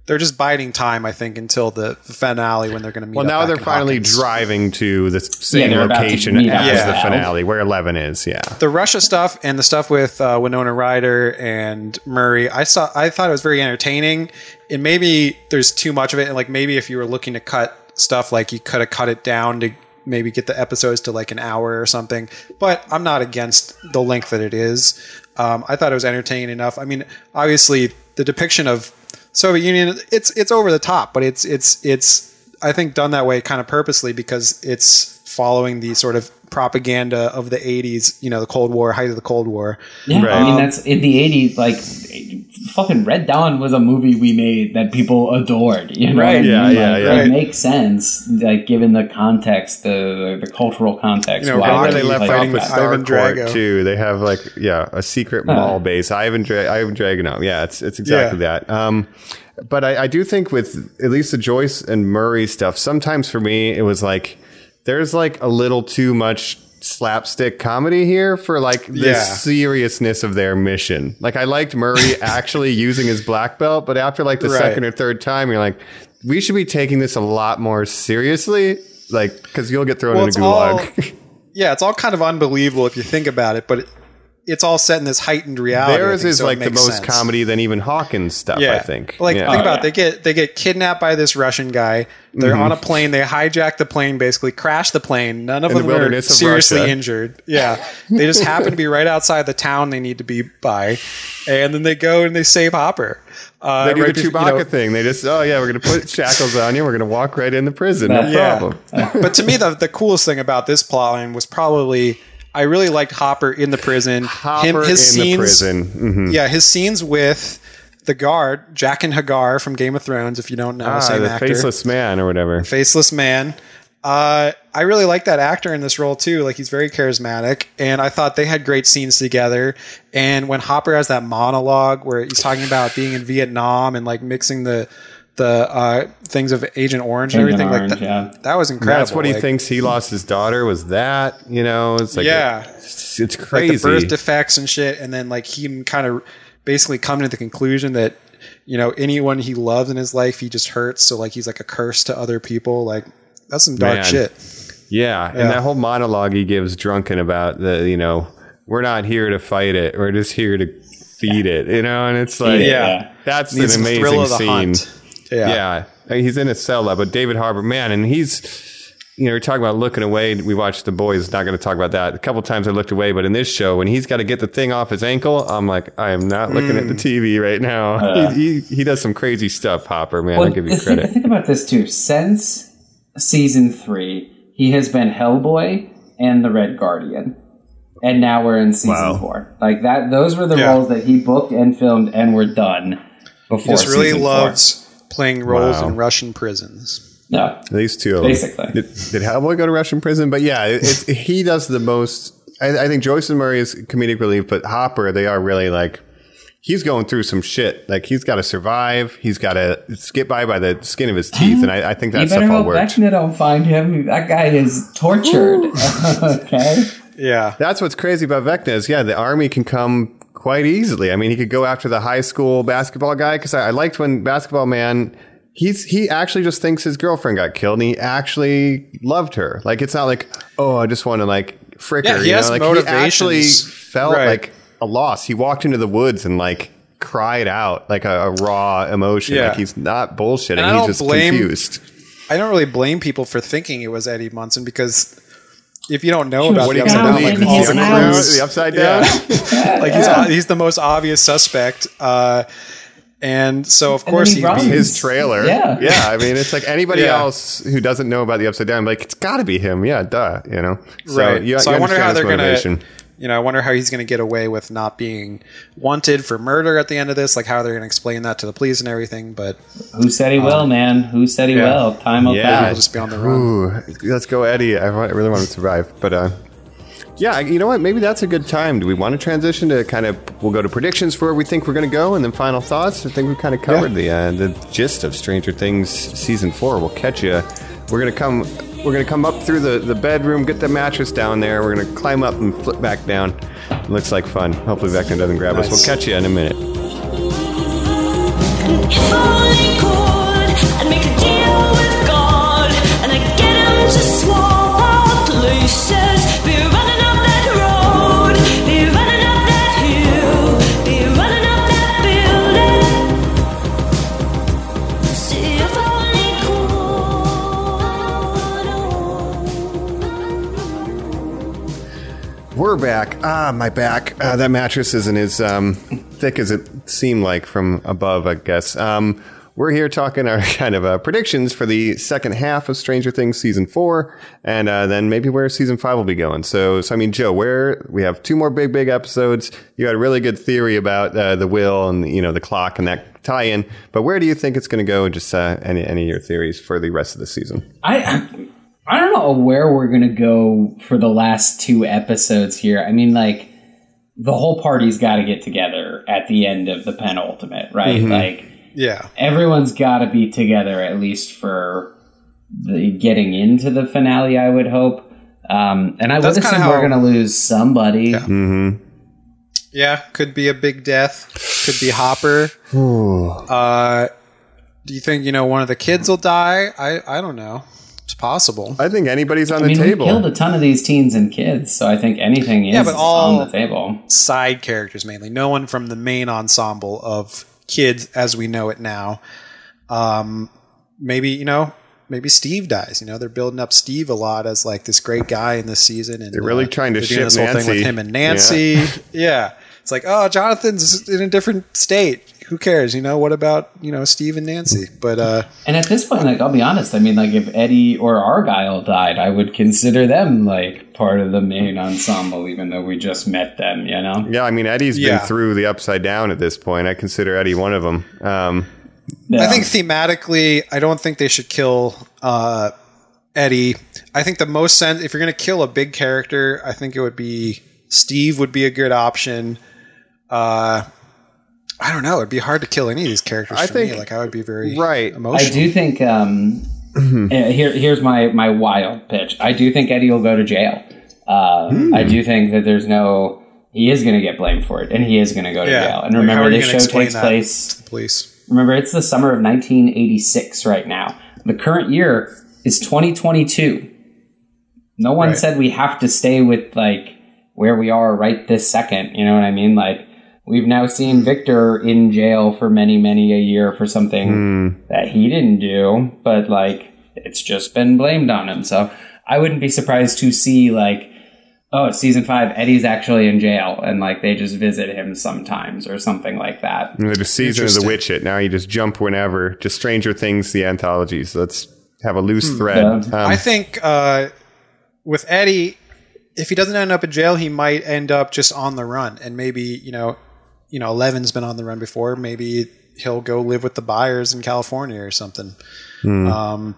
[SPEAKER 7] they're just biding time, I think, until the finale when they're going to meet.
[SPEAKER 6] Well,
[SPEAKER 7] up
[SPEAKER 6] now
[SPEAKER 7] back
[SPEAKER 6] they're
[SPEAKER 7] in
[SPEAKER 6] finally
[SPEAKER 7] Hawkins.
[SPEAKER 6] driving to the same
[SPEAKER 1] they're about to
[SPEAKER 6] location as
[SPEAKER 7] up
[SPEAKER 6] the finale, where Eleven is. Yeah,
[SPEAKER 7] the Russia stuff and the stuff with uh, Winona Ryder and Murray. I saw. I thought it was very entertaining. And maybe there's too much of it, and like maybe if you were looking to cut stuff, like you could have cut it down to maybe get the episodes to like an hour or something. But I'm not against the length that it is. Um, I thought it was entertaining enough. I mean, obviously the depiction of Soviet Union, it's it's over the top, but it's it's it's I think done that way kind of purposely because it's following the sort of propaganda of the 80s, you know, the Cold War, height of the Cold War.
[SPEAKER 1] Yeah,
[SPEAKER 6] Right.
[SPEAKER 1] I mean that's in the '80s. Like, fucking Red Dawn was a movie we made that people adored. You know,
[SPEAKER 7] Right.
[SPEAKER 1] what I
[SPEAKER 6] Yeah,
[SPEAKER 1] mean?
[SPEAKER 6] yeah,
[SPEAKER 1] Like,
[SPEAKER 6] yeah.
[SPEAKER 1] It
[SPEAKER 7] Right.
[SPEAKER 1] makes sense, like given the context, the the cultural context.
[SPEAKER 7] You know,
[SPEAKER 1] why
[SPEAKER 6] where
[SPEAKER 7] Rocky,
[SPEAKER 6] they left
[SPEAKER 1] like
[SPEAKER 6] off
[SPEAKER 7] fighting
[SPEAKER 6] with
[SPEAKER 1] that.
[SPEAKER 7] Ivan
[SPEAKER 6] Starcourt
[SPEAKER 7] Drago.
[SPEAKER 6] too. They have like yeah a secret mall base. Ivan Dra- Ivan Dragunov. Yeah, it's it's exactly that. Um, but I, I do think with at least the Joyce and Murray stuff, sometimes for me it was like there's like a little too much slapstick comedy here for like the
[SPEAKER 7] Yeah.
[SPEAKER 6] seriousness of their mission. Like I liked Murray actually using his black belt, but after like the
[SPEAKER 7] Right.
[SPEAKER 6] second or third time, you're like, we should be taking this a lot more seriously. Like, because you'll get thrown
[SPEAKER 7] Well,
[SPEAKER 6] in a
[SPEAKER 7] it's all-
[SPEAKER 6] gulag.
[SPEAKER 7] Yeah, it's all kind of unbelievable if you think about it, but it, it's all set in this heightened reality. I
[SPEAKER 6] Theirs
[SPEAKER 7] think,
[SPEAKER 6] is
[SPEAKER 7] so
[SPEAKER 6] like the most
[SPEAKER 7] sense.
[SPEAKER 6] comedy than even Hawkins stuff.
[SPEAKER 7] Yeah,
[SPEAKER 6] I think.
[SPEAKER 7] Like
[SPEAKER 6] yeah.
[SPEAKER 7] think
[SPEAKER 1] Oh,
[SPEAKER 7] about it. they get they get kidnapped by this Russian guy. They're
[SPEAKER 6] Mm-hmm.
[SPEAKER 7] on a plane. They hijack the plane, basically crash the plane. None of
[SPEAKER 6] In the
[SPEAKER 7] them are seriously
[SPEAKER 6] Russia.
[SPEAKER 7] injured. Yeah, they just happen to be right outside the town they need to be by, and then they go and they save Hopper. Uh,
[SPEAKER 6] they do
[SPEAKER 7] right
[SPEAKER 6] the
[SPEAKER 7] bef- you know-
[SPEAKER 6] thing. They just, oh yeah, we're gonna put shackles on you. We're gonna walk right into prison. No
[SPEAKER 1] Yeah.
[SPEAKER 6] problem.
[SPEAKER 7] but to me, the, the coolest thing about this plotline was probably I really liked Hopper in the prison.
[SPEAKER 6] Hopper in the prison. Mhm.
[SPEAKER 7] Yeah, his scenes with the guard, Jaqen H'ghar from Game of Thrones. If you don't know,
[SPEAKER 6] Ah,
[SPEAKER 7] same
[SPEAKER 6] the
[SPEAKER 7] actor,
[SPEAKER 6] faceless man or whatever.
[SPEAKER 7] faceless man. Uh, I really like that actor in this role too. Like he's very charismatic, and I thought they had great scenes together. And when Hopper has that monologue where he's talking about being in Vietnam and like mixing the the uh, things of Agent Orange and
[SPEAKER 1] Agent
[SPEAKER 7] everything
[SPEAKER 1] Orange,
[SPEAKER 7] like that,
[SPEAKER 1] yeah.
[SPEAKER 7] that was incredible.
[SPEAKER 6] That's what he thinks he lost his daughter. Was that you know? It's like
[SPEAKER 7] Yeah.
[SPEAKER 6] it's, it's
[SPEAKER 7] like
[SPEAKER 6] crazy.
[SPEAKER 7] the birth defects and shit, and then like him kind of basically coming to the conclusion that you know anyone he loves in his life he just hurts. So like he's like a curse to other people. Like that's some dark
[SPEAKER 6] Man.
[SPEAKER 7] shit.
[SPEAKER 6] Yeah, and that whole monologue he gives drunken about the, you know, we're not here to fight it, we're just here to feed it, you know, and it's like, yeah,
[SPEAKER 1] yeah.
[SPEAKER 6] that's
[SPEAKER 7] Needs
[SPEAKER 6] an amazing
[SPEAKER 7] the
[SPEAKER 6] scene.
[SPEAKER 7] hunt. Yeah.
[SPEAKER 6] Yeah. He's in a cell, but David Harbour, man, and he's, you know, we're talking about looking away. We watched The Boys. Not going to talk about that. A couple times I looked away, but in this show, when he's got to get the thing off his ankle, I'm like, I am not looking at the mm. TV right now. Uh. he, he he does some crazy stuff, Hopper. Man, I'll give you credit.
[SPEAKER 1] think about this too. Since season three, he has been Hellboy and the Red Guardian, and now we're in season
[SPEAKER 6] Wow.
[SPEAKER 1] four. Like that, those were the
[SPEAKER 7] Yeah.
[SPEAKER 1] roles that he booked and filmed, and were done before.
[SPEAKER 7] He just really
[SPEAKER 1] season four.
[SPEAKER 7] loves playing roles
[SPEAKER 6] Wow.
[SPEAKER 7] in Russian prisons.
[SPEAKER 1] Yeah,
[SPEAKER 6] These two of them.
[SPEAKER 1] Basically.
[SPEAKER 6] Did, did Hellboy go to Russian prison? But yeah, it, it, he does the most. I, I think Joyce and Murray is comedic relief, but Hopper, they are really like, he's going through some shit. Like he's got to survive. He's got to skip by by the skin of his teeth. And I, I think
[SPEAKER 1] you
[SPEAKER 6] that
[SPEAKER 1] better
[SPEAKER 6] stuff all
[SPEAKER 1] hope
[SPEAKER 6] worked.
[SPEAKER 1] Vecna don't find him. That guy is tortured. okay.
[SPEAKER 7] Yeah.
[SPEAKER 6] That's what's crazy about Vecna is, yeah, the army can come quite easily. I mean, he could go after the high school basketball guy because I, I liked when Basketball Man. He's he actually just thinks his girlfriend got killed, and he actually loved her. Like it's not like oh, I just want to like frick
[SPEAKER 7] Yeah,
[SPEAKER 6] her.
[SPEAKER 7] he
[SPEAKER 6] you
[SPEAKER 7] has
[SPEAKER 6] know? Like he actually felt
[SPEAKER 7] Right.
[SPEAKER 6] like a loss. He walked into the woods and like cried out like a, a raw emotion.
[SPEAKER 7] Yeah.
[SPEAKER 6] Like he's not bullshitting. He's just
[SPEAKER 7] blame-
[SPEAKER 6] confused.
[SPEAKER 7] I don't really blame people for thinking it was Eddie Munson because if you don't know about
[SPEAKER 1] was
[SPEAKER 7] the
[SPEAKER 1] down
[SPEAKER 7] upside down, like all
[SPEAKER 1] his
[SPEAKER 7] the
[SPEAKER 6] The upside down.
[SPEAKER 7] yeah. like he's he's the most obvious suspect. Uh, and so of
[SPEAKER 1] And
[SPEAKER 7] course
[SPEAKER 1] he
[SPEAKER 7] he'd be
[SPEAKER 6] His trailer.
[SPEAKER 1] Yeah.
[SPEAKER 6] Yeah. I mean, it's like anybody
[SPEAKER 7] Yeah.
[SPEAKER 6] else who doesn't know about the upside down, like, it's got to be him. Yeah, duh. You know? So,
[SPEAKER 7] right.
[SPEAKER 6] You,
[SPEAKER 7] so
[SPEAKER 6] you
[SPEAKER 7] I wonder
[SPEAKER 6] understand
[SPEAKER 7] how they're
[SPEAKER 6] motivation.
[SPEAKER 7] gonna, you know, I wonder how he's gonna get away with not being wanted for murder at the end of this. Like how are they're gonna explain that to the police and everything. But
[SPEAKER 1] Who said he will, man? Who said he
[SPEAKER 7] Um, yeah.
[SPEAKER 1] will? Time will
[SPEAKER 6] Yeah.
[SPEAKER 7] he'll
[SPEAKER 1] tell.
[SPEAKER 7] just be on the run.
[SPEAKER 6] Ooh, let's go, Eddie. I, really want to survive. But, uh, yeah, you know what? Maybe that's a good time. Do we want to transition to kind of? We'll go to predictions for where we think we're going to go, and then final thoughts. I think we've kind of covered the uh, the gist of Stranger Things season four. We'll catch you. We're gonna come. We're gonna come up through the, the bedroom, get the mattress down there. We're gonna climb up and flip back down. looks like fun. Hopefully, Vecna doesn't grab us. We'll catch you in a minute. Back. Ah, my back. Uh, that mattress isn't as um, thick as it seemed like from above, I guess. Um, we're here talking our kind of uh, predictions for the second half of Stranger Things season four, and uh, then maybe where season five will be going. So, so I mean, Joe, where we have two more big, big episodes. You had a really good theory about uh, the will and you know the clock and that tie-in. But where do you think it's going to go? and Just uh, any any of your theories for the rest of the season?
[SPEAKER 1] I I don't know where we're gonna go for the last two episodes here. I mean, like the whole party's got to get together at the end of the penultimate, right?
[SPEAKER 6] Mm-hmm.
[SPEAKER 1] Like
[SPEAKER 7] Yeah.
[SPEAKER 1] everyone's got to be together at least for the getting into the finale. I would hope. Um, and I
[SPEAKER 7] That's
[SPEAKER 1] would
[SPEAKER 7] kinda
[SPEAKER 1] assume we're going to lose somebody.
[SPEAKER 7] Yeah, could be a big death. Could be Hopper. uh, do you think you know one of the kids will die? I I don't know. It's possible.
[SPEAKER 6] I think anybody's on
[SPEAKER 1] I mean,
[SPEAKER 6] the
[SPEAKER 1] we
[SPEAKER 6] table.
[SPEAKER 1] killed a ton of these teens and kids, so I think anything is
[SPEAKER 7] Yeah, but all-
[SPEAKER 1] on the table.
[SPEAKER 7] Side characters mainly. No one from the main ensemble of kids as we know it now. Um, maybe you know. Maybe Steve dies. You know, they're building up Steve a lot as like this great guy in this season, and
[SPEAKER 6] They're really
[SPEAKER 7] uh,
[SPEAKER 6] trying to
[SPEAKER 7] they're
[SPEAKER 6] ship
[SPEAKER 7] this whole thing with him and Nancy. Yeah. it's like, oh, Jonathan's in a different state. Who cares? You know, what about you know Steve and Nancy? But uh,
[SPEAKER 1] And at this point, like I'll be honest, I mean, like if Eddie or Argyle died, I would consider them like part of the main ensemble, even though we just met them. You know?
[SPEAKER 6] Yeah, I mean Eddie's
[SPEAKER 7] Yeah.
[SPEAKER 6] been through the upside down at this point. I consider Eddie one of them. Um,
[SPEAKER 1] Yeah.
[SPEAKER 7] I think thematically, I don't think they should kill uh, Eddie. I think the most sense if you're going to kill a big character, I think it would be Steve would be a good option. Uh, I don't know. It'd be hard to kill any of these characters.
[SPEAKER 6] I
[SPEAKER 7] for
[SPEAKER 6] think-
[SPEAKER 7] me. like I would be very
[SPEAKER 6] right.
[SPEAKER 7] emotional.
[SPEAKER 1] I do think. Um, uh, here, here's my my wild pitch. I do think Eddie will go to jail. Uh, I do think that there's no. He is going to get blamed for it, and he is going to go to
[SPEAKER 7] Yeah.
[SPEAKER 1] jail. And
[SPEAKER 7] Like,
[SPEAKER 1] remember,
[SPEAKER 7] are
[SPEAKER 1] this show takes place.
[SPEAKER 7] to the police.
[SPEAKER 1] Remember, it's the summer of 1986 right now. The current year is 2022. No one
[SPEAKER 7] Right.
[SPEAKER 1] said we have to stay with like where we are right this second. You know what I mean? Like we've now seen Victor in jail for many, many a year for something that he didn't do, but like it's just been blamed on him. So I wouldn't be surprised to see like, oh, it's season five, Eddie's actually in jail, and like they just visit him sometimes or something like that.
[SPEAKER 6] you know, the season of the
[SPEAKER 7] Interesting.
[SPEAKER 6] Witch It. Now you just jump whenever. Just Stranger Things, the anthologies. Let's have a loose thread.
[SPEAKER 1] Yeah.
[SPEAKER 6] Um,
[SPEAKER 7] I think uh, with Eddie, if he doesn't end up in jail, he might end up just on the run, and maybe you know, you know, Eleven's been on the run before. Maybe he'll go live with the Byers in California or something. Um,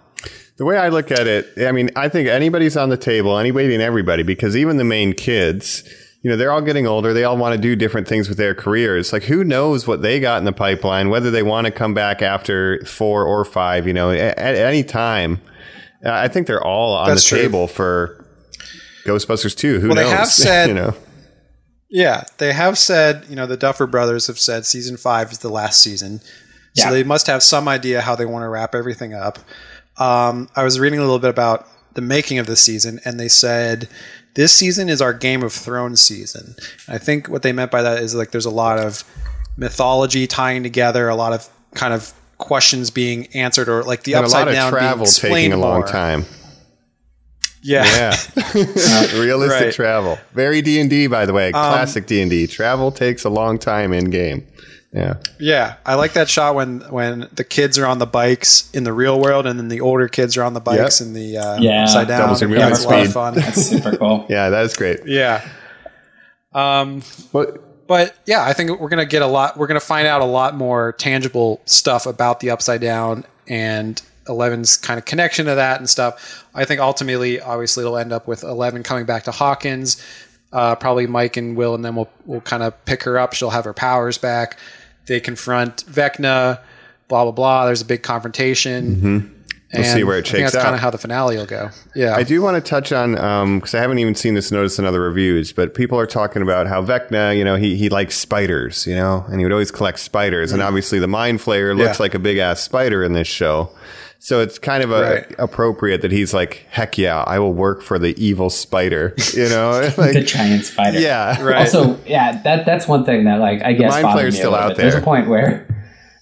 [SPEAKER 6] the way I look at it, I mean, I think anybody's on the table, anybody and everybody, because even the main kids, you know, they're all getting older. They all want to do different things with their careers. Like, who knows what they got in the pipeline, whether they want to come back after four or five, you know, at, at any time. I think they're all on
[SPEAKER 7] That's
[SPEAKER 6] the
[SPEAKER 7] true.
[SPEAKER 6] table for Ghostbusters 2. Who
[SPEAKER 7] Well, they
[SPEAKER 6] knows?
[SPEAKER 7] have said-
[SPEAKER 6] you know,
[SPEAKER 7] yeah, they have said, you know, the Duffer Brothers have said season five is the last season, so
[SPEAKER 1] Yeah.
[SPEAKER 7] they must have some idea how they want to wrap everything up. Um, I was reading a little bit about the making of this season, and they said this season is our Game of Thrones season. I think what they meant by that is like there's a lot of mythology tying together, a lot of kind of questions being answered, or like the
[SPEAKER 6] And a
[SPEAKER 7] upside
[SPEAKER 6] lot of
[SPEAKER 7] down being
[SPEAKER 6] travel
[SPEAKER 7] explained
[SPEAKER 6] taking a long
[SPEAKER 7] more.
[SPEAKER 6] time.
[SPEAKER 7] Yeah,
[SPEAKER 6] Yeah, realistic
[SPEAKER 7] Right. Um,
[SPEAKER 6] travel. Very D and D, by the way. Classic D and D. Travel takes a long time in game. Yeah,
[SPEAKER 7] Yeah, I like that shot when when the kids are on the bikes in the real world, and then the older kids are on the bikes
[SPEAKER 6] Yep.
[SPEAKER 7] in the uh,
[SPEAKER 1] Yeah.
[SPEAKER 7] upside down.
[SPEAKER 6] Doubles your
[SPEAKER 7] yeah,
[SPEAKER 6] movement
[SPEAKER 7] it's a lot of
[SPEAKER 6] speed.
[SPEAKER 7] fun.
[SPEAKER 1] That's super cool.
[SPEAKER 6] yeah, that is great.
[SPEAKER 7] yeah, um,
[SPEAKER 6] But
[SPEAKER 7] but yeah, I think we're gonna get a lot. We're gonna find out a lot more tangible stuff about the upside down and Eleven's kind of connection to that and stuff. I think ultimately, obviously, it'll end up with Eleven coming back to Hawkins. Uh, probably Mike and Will, and then we'll we'll kind of pick her up. She'll have her powers back. They confront Vecna. Blah blah blah. There's a big confrontation.
[SPEAKER 6] Mm-hmm. We'll see where it
[SPEAKER 7] I think
[SPEAKER 6] shakes
[SPEAKER 7] that's kind of how the finale will go. Yeah,
[SPEAKER 6] I do want to touch on because I haven't even seen this notice in other reviews, but people are talking about how Vecna, you know, he he likes spiders, you know, and he would always collect spiders, and obviously the Mind Flayer looks
[SPEAKER 7] Yeah.
[SPEAKER 6] like a big ass spider in this show. So it's kind of a,
[SPEAKER 7] Right.
[SPEAKER 6] appropriate that he's like, heck yeah, I will work for the evil spider, you know? like,
[SPEAKER 1] the giant spider.
[SPEAKER 6] yeah,
[SPEAKER 7] Right.
[SPEAKER 1] Also, yeah, that that's one thing that like I guess
[SPEAKER 6] Mind
[SPEAKER 1] bothered
[SPEAKER 6] Flayer's
[SPEAKER 1] me a
[SPEAKER 6] still
[SPEAKER 1] little
[SPEAKER 6] out
[SPEAKER 1] bit. There's a point where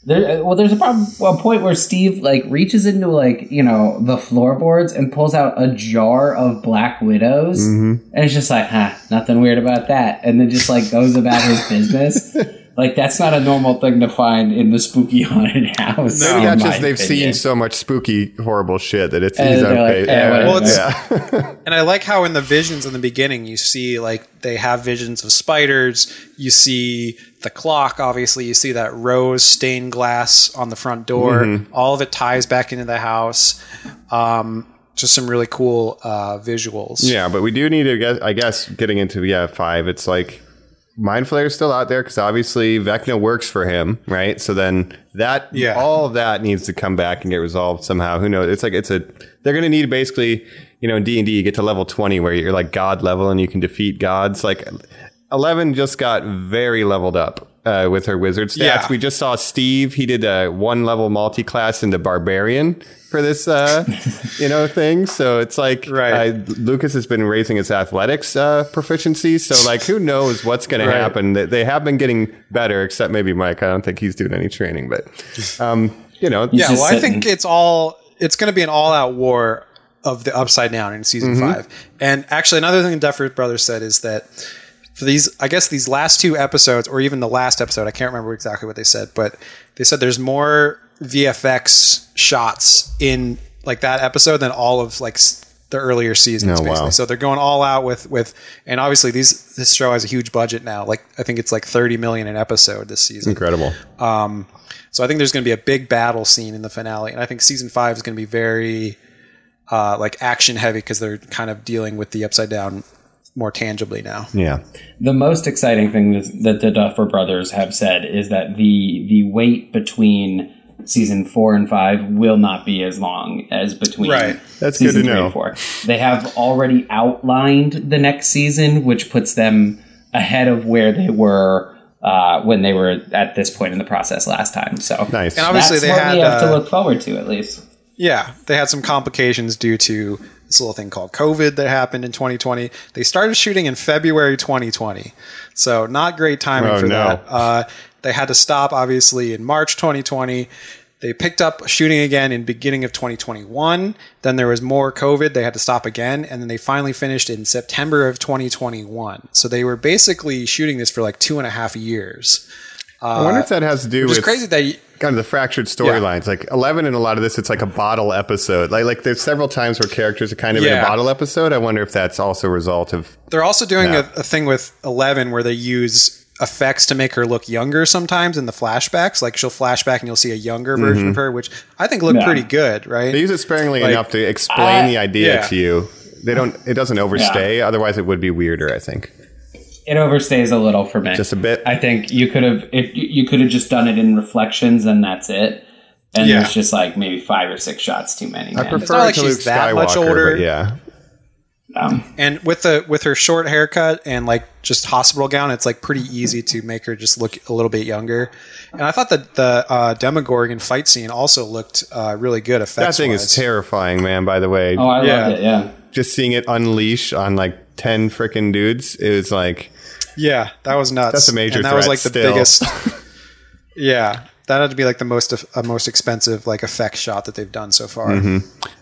[SPEAKER 1] there, well, there's a problem. A point where Steve like reaches into like you know the floorboards and pulls out a jar of Black Widows,
[SPEAKER 6] Mm-hmm.
[SPEAKER 1] and it's just like, huh, nothing weird about that, and then just like goes about his business. Like that's not a normal thing to find in the spooky haunted house.
[SPEAKER 6] Maybe that's just they've
[SPEAKER 1] opinion.
[SPEAKER 6] seen so much spooky, horrible shit that it's
[SPEAKER 1] And
[SPEAKER 6] he's
[SPEAKER 1] they're like, eh,
[SPEAKER 6] yeah,
[SPEAKER 1] whatever.
[SPEAKER 7] Well,
[SPEAKER 6] yeah.
[SPEAKER 7] And I like how in the visions in the beginning you see like they have visions of spiders. You see the clock, obviously. You see that rose stained glass on the front door.
[SPEAKER 6] Mm-hmm.
[SPEAKER 7] All of it ties back into the house. Um, just some really cool uh, visuals.
[SPEAKER 6] Yeah, but we do need to get, I guess, getting into yeah five. It's like Mind Flayer's still out there because obviously Vecna works for him, right? So then that,
[SPEAKER 7] Yeah.
[SPEAKER 6] all of that needs to come back and get resolved somehow. Who knows? It's like it's a they're going to need basically, you know, in D and D you get to level twenty where you're like God level and you can defeat gods. Like eleven just got very leveled up. Uh, with her wizard stats,
[SPEAKER 7] Yeah.
[SPEAKER 6] we just saw Steve. He did a one level multi class into barbarian for this, uh, you know, thing. So it's like
[SPEAKER 7] Right.
[SPEAKER 6] uh, Lucas has been raising his athletics uh, proficiency. So, like, who knows what's going
[SPEAKER 7] Right.
[SPEAKER 6] to happen? They, have been getting better, except maybe Mike. I don't think he's doing any training, but, um, you know,
[SPEAKER 7] Yeah, well, I think it's all. It's going to be an all-out war of the Upside Down in season
[SPEAKER 6] Mm-hmm.
[SPEAKER 7] five. And actually, another thing Duffer Brothers said is that for these, I guess these last two episodes, or even the last episode, I can't remember exactly what they said, but they said there's more VFX shots in like that episode than all of like the earlier seasons.
[SPEAKER 6] Oh, wow.
[SPEAKER 7] So they're going all out with with, and obviously these this show has a huge budget now. Like I think it's like 30 million an episode this season.
[SPEAKER 6] incredible.
[SPEAKER 7] Um, so I think there's going to be a big battle scene in the finale, and I think season five is going to be very uh, like action heavy because they're kind of dealing with the upside down more tangibly now.
[SPEAKER 6] Yeah.
[SPEAKER 1] The most exciting thing that- that the Duffer Brothers have said is that the the wait between season four and five will not be as long as between
[SPEAKER 7] Right.
[SPEAKER 6] That's good
[SPEAKER 1] season
[SPEAKER 6] to know.
[SPEAKER 1] and four. They have already outlined the next season, which puts them ahead of where they were uh, when they were at this point in the process last time. So
[SPEAKER 6] Nice.
[SPEAKER 7] And obviously
[SPEAKER 1] that's
[SPEAKER 7] they
[SPEAKER 1] what
[SPEAKER 7] had
[SPEAKER 1] we have to
[SPEAKER 7] uh,
[SPEAKER 1] look forward to at least.
[SPEAKER 7] yeah they had some complications due to this little thing called COVID that happened in 2020. They started shooting in February 2020, so not great timing
[SPEAKER 6] Oh,
[SPEAKER 7] for
[SPEAKER 6] no.
[SPEAKER 7] that. Uh, they had to stop obviously in March 2020. They picked up shooting again in beginning of 2021. Then there was more COVID. They had to stop again, and then they finally finished in September of 2021. So they were basically shooting this for like two and a half years.
[SPEAKER 6] I wonder if that has to do
[SPEAKER 7] is crazy that you,
[SPEAKER 6] kind of the fractured storylines. Like Eleven, in a lot of this, it's like a bottle episode. Like, like there's several times where characters are kind of in a bottle episode. I wonder if that's also a result of
[SPEAKER 7] They're also doing a, a thing with Eleven where they use effects to make her look younger sometimes in the flashbacks. Like she'll flashback and you'll see a younger mm-hmm. version of her, which I think look
[SPEAKER 1] Yeah.
[SPEAKER 7] pretty good, right?
[SPEAKER 6] They use it sparingly
[SPEAKER 7] Like,
[SPEAKER 6] enough to explain
[SPEAKER 1] I-
[SPEAKER 6] the idea
[SPEAKER 7] yeah.
[SPEAKER 6] to you. They don't. It doesn't overstay. Otherwise, it would be weirder. I think.
[SPEAKER 1] It overstays a little for me.
[SPEAKER 6] Just a bit.
[SPEAKER 1] I think you could have if you you could have just done it in reflections and that's it. And
[SPEAKER 7] Yeah.
[SPEAKER 1] there's just like maybe five or six shots too many.
[SPEAKER 6] I
[SPEAKER 1] Man.
[SPEAKER 6] prefer
[SPEAKER 7] not like
[SPEAKER 6] to
[SPEAKER 7] she's
[SPEAKER 6] Luke
[SPEAKER 7] that much older.
[SPEAKER 6] but yeah.
[SPEAKER 1] Um,
[SPEAKER 7] and with the with her short haircut and like just hospital gown, it's like pretty easy to make her just look a little bit younger. And I thought that the uh, Demogorgon fight scene also looked uh, really good
[SPEAKER 6] That thing is terrifying, man. By the way,
[SPEAKER 1] oh, I
[SPEAKER 7] Yeah.
[SPEAKER 1] loved it. Yeah.
[SPEAKER 6] just seeing it unleash on like ten freaking dudes, it was like
[SPEAKER 7] Yeah, that was nuts.
[SPEAKER 6] That's a major
[SPEAKER 7] And that was
[SPEAKER 6] threat
[SPEAKER 7] like the
[SPEAKER 6] still.
[SPEAKER 7] biggest. Yeah, that had to be like the most uh, most expensive like effect shot that they've done so far.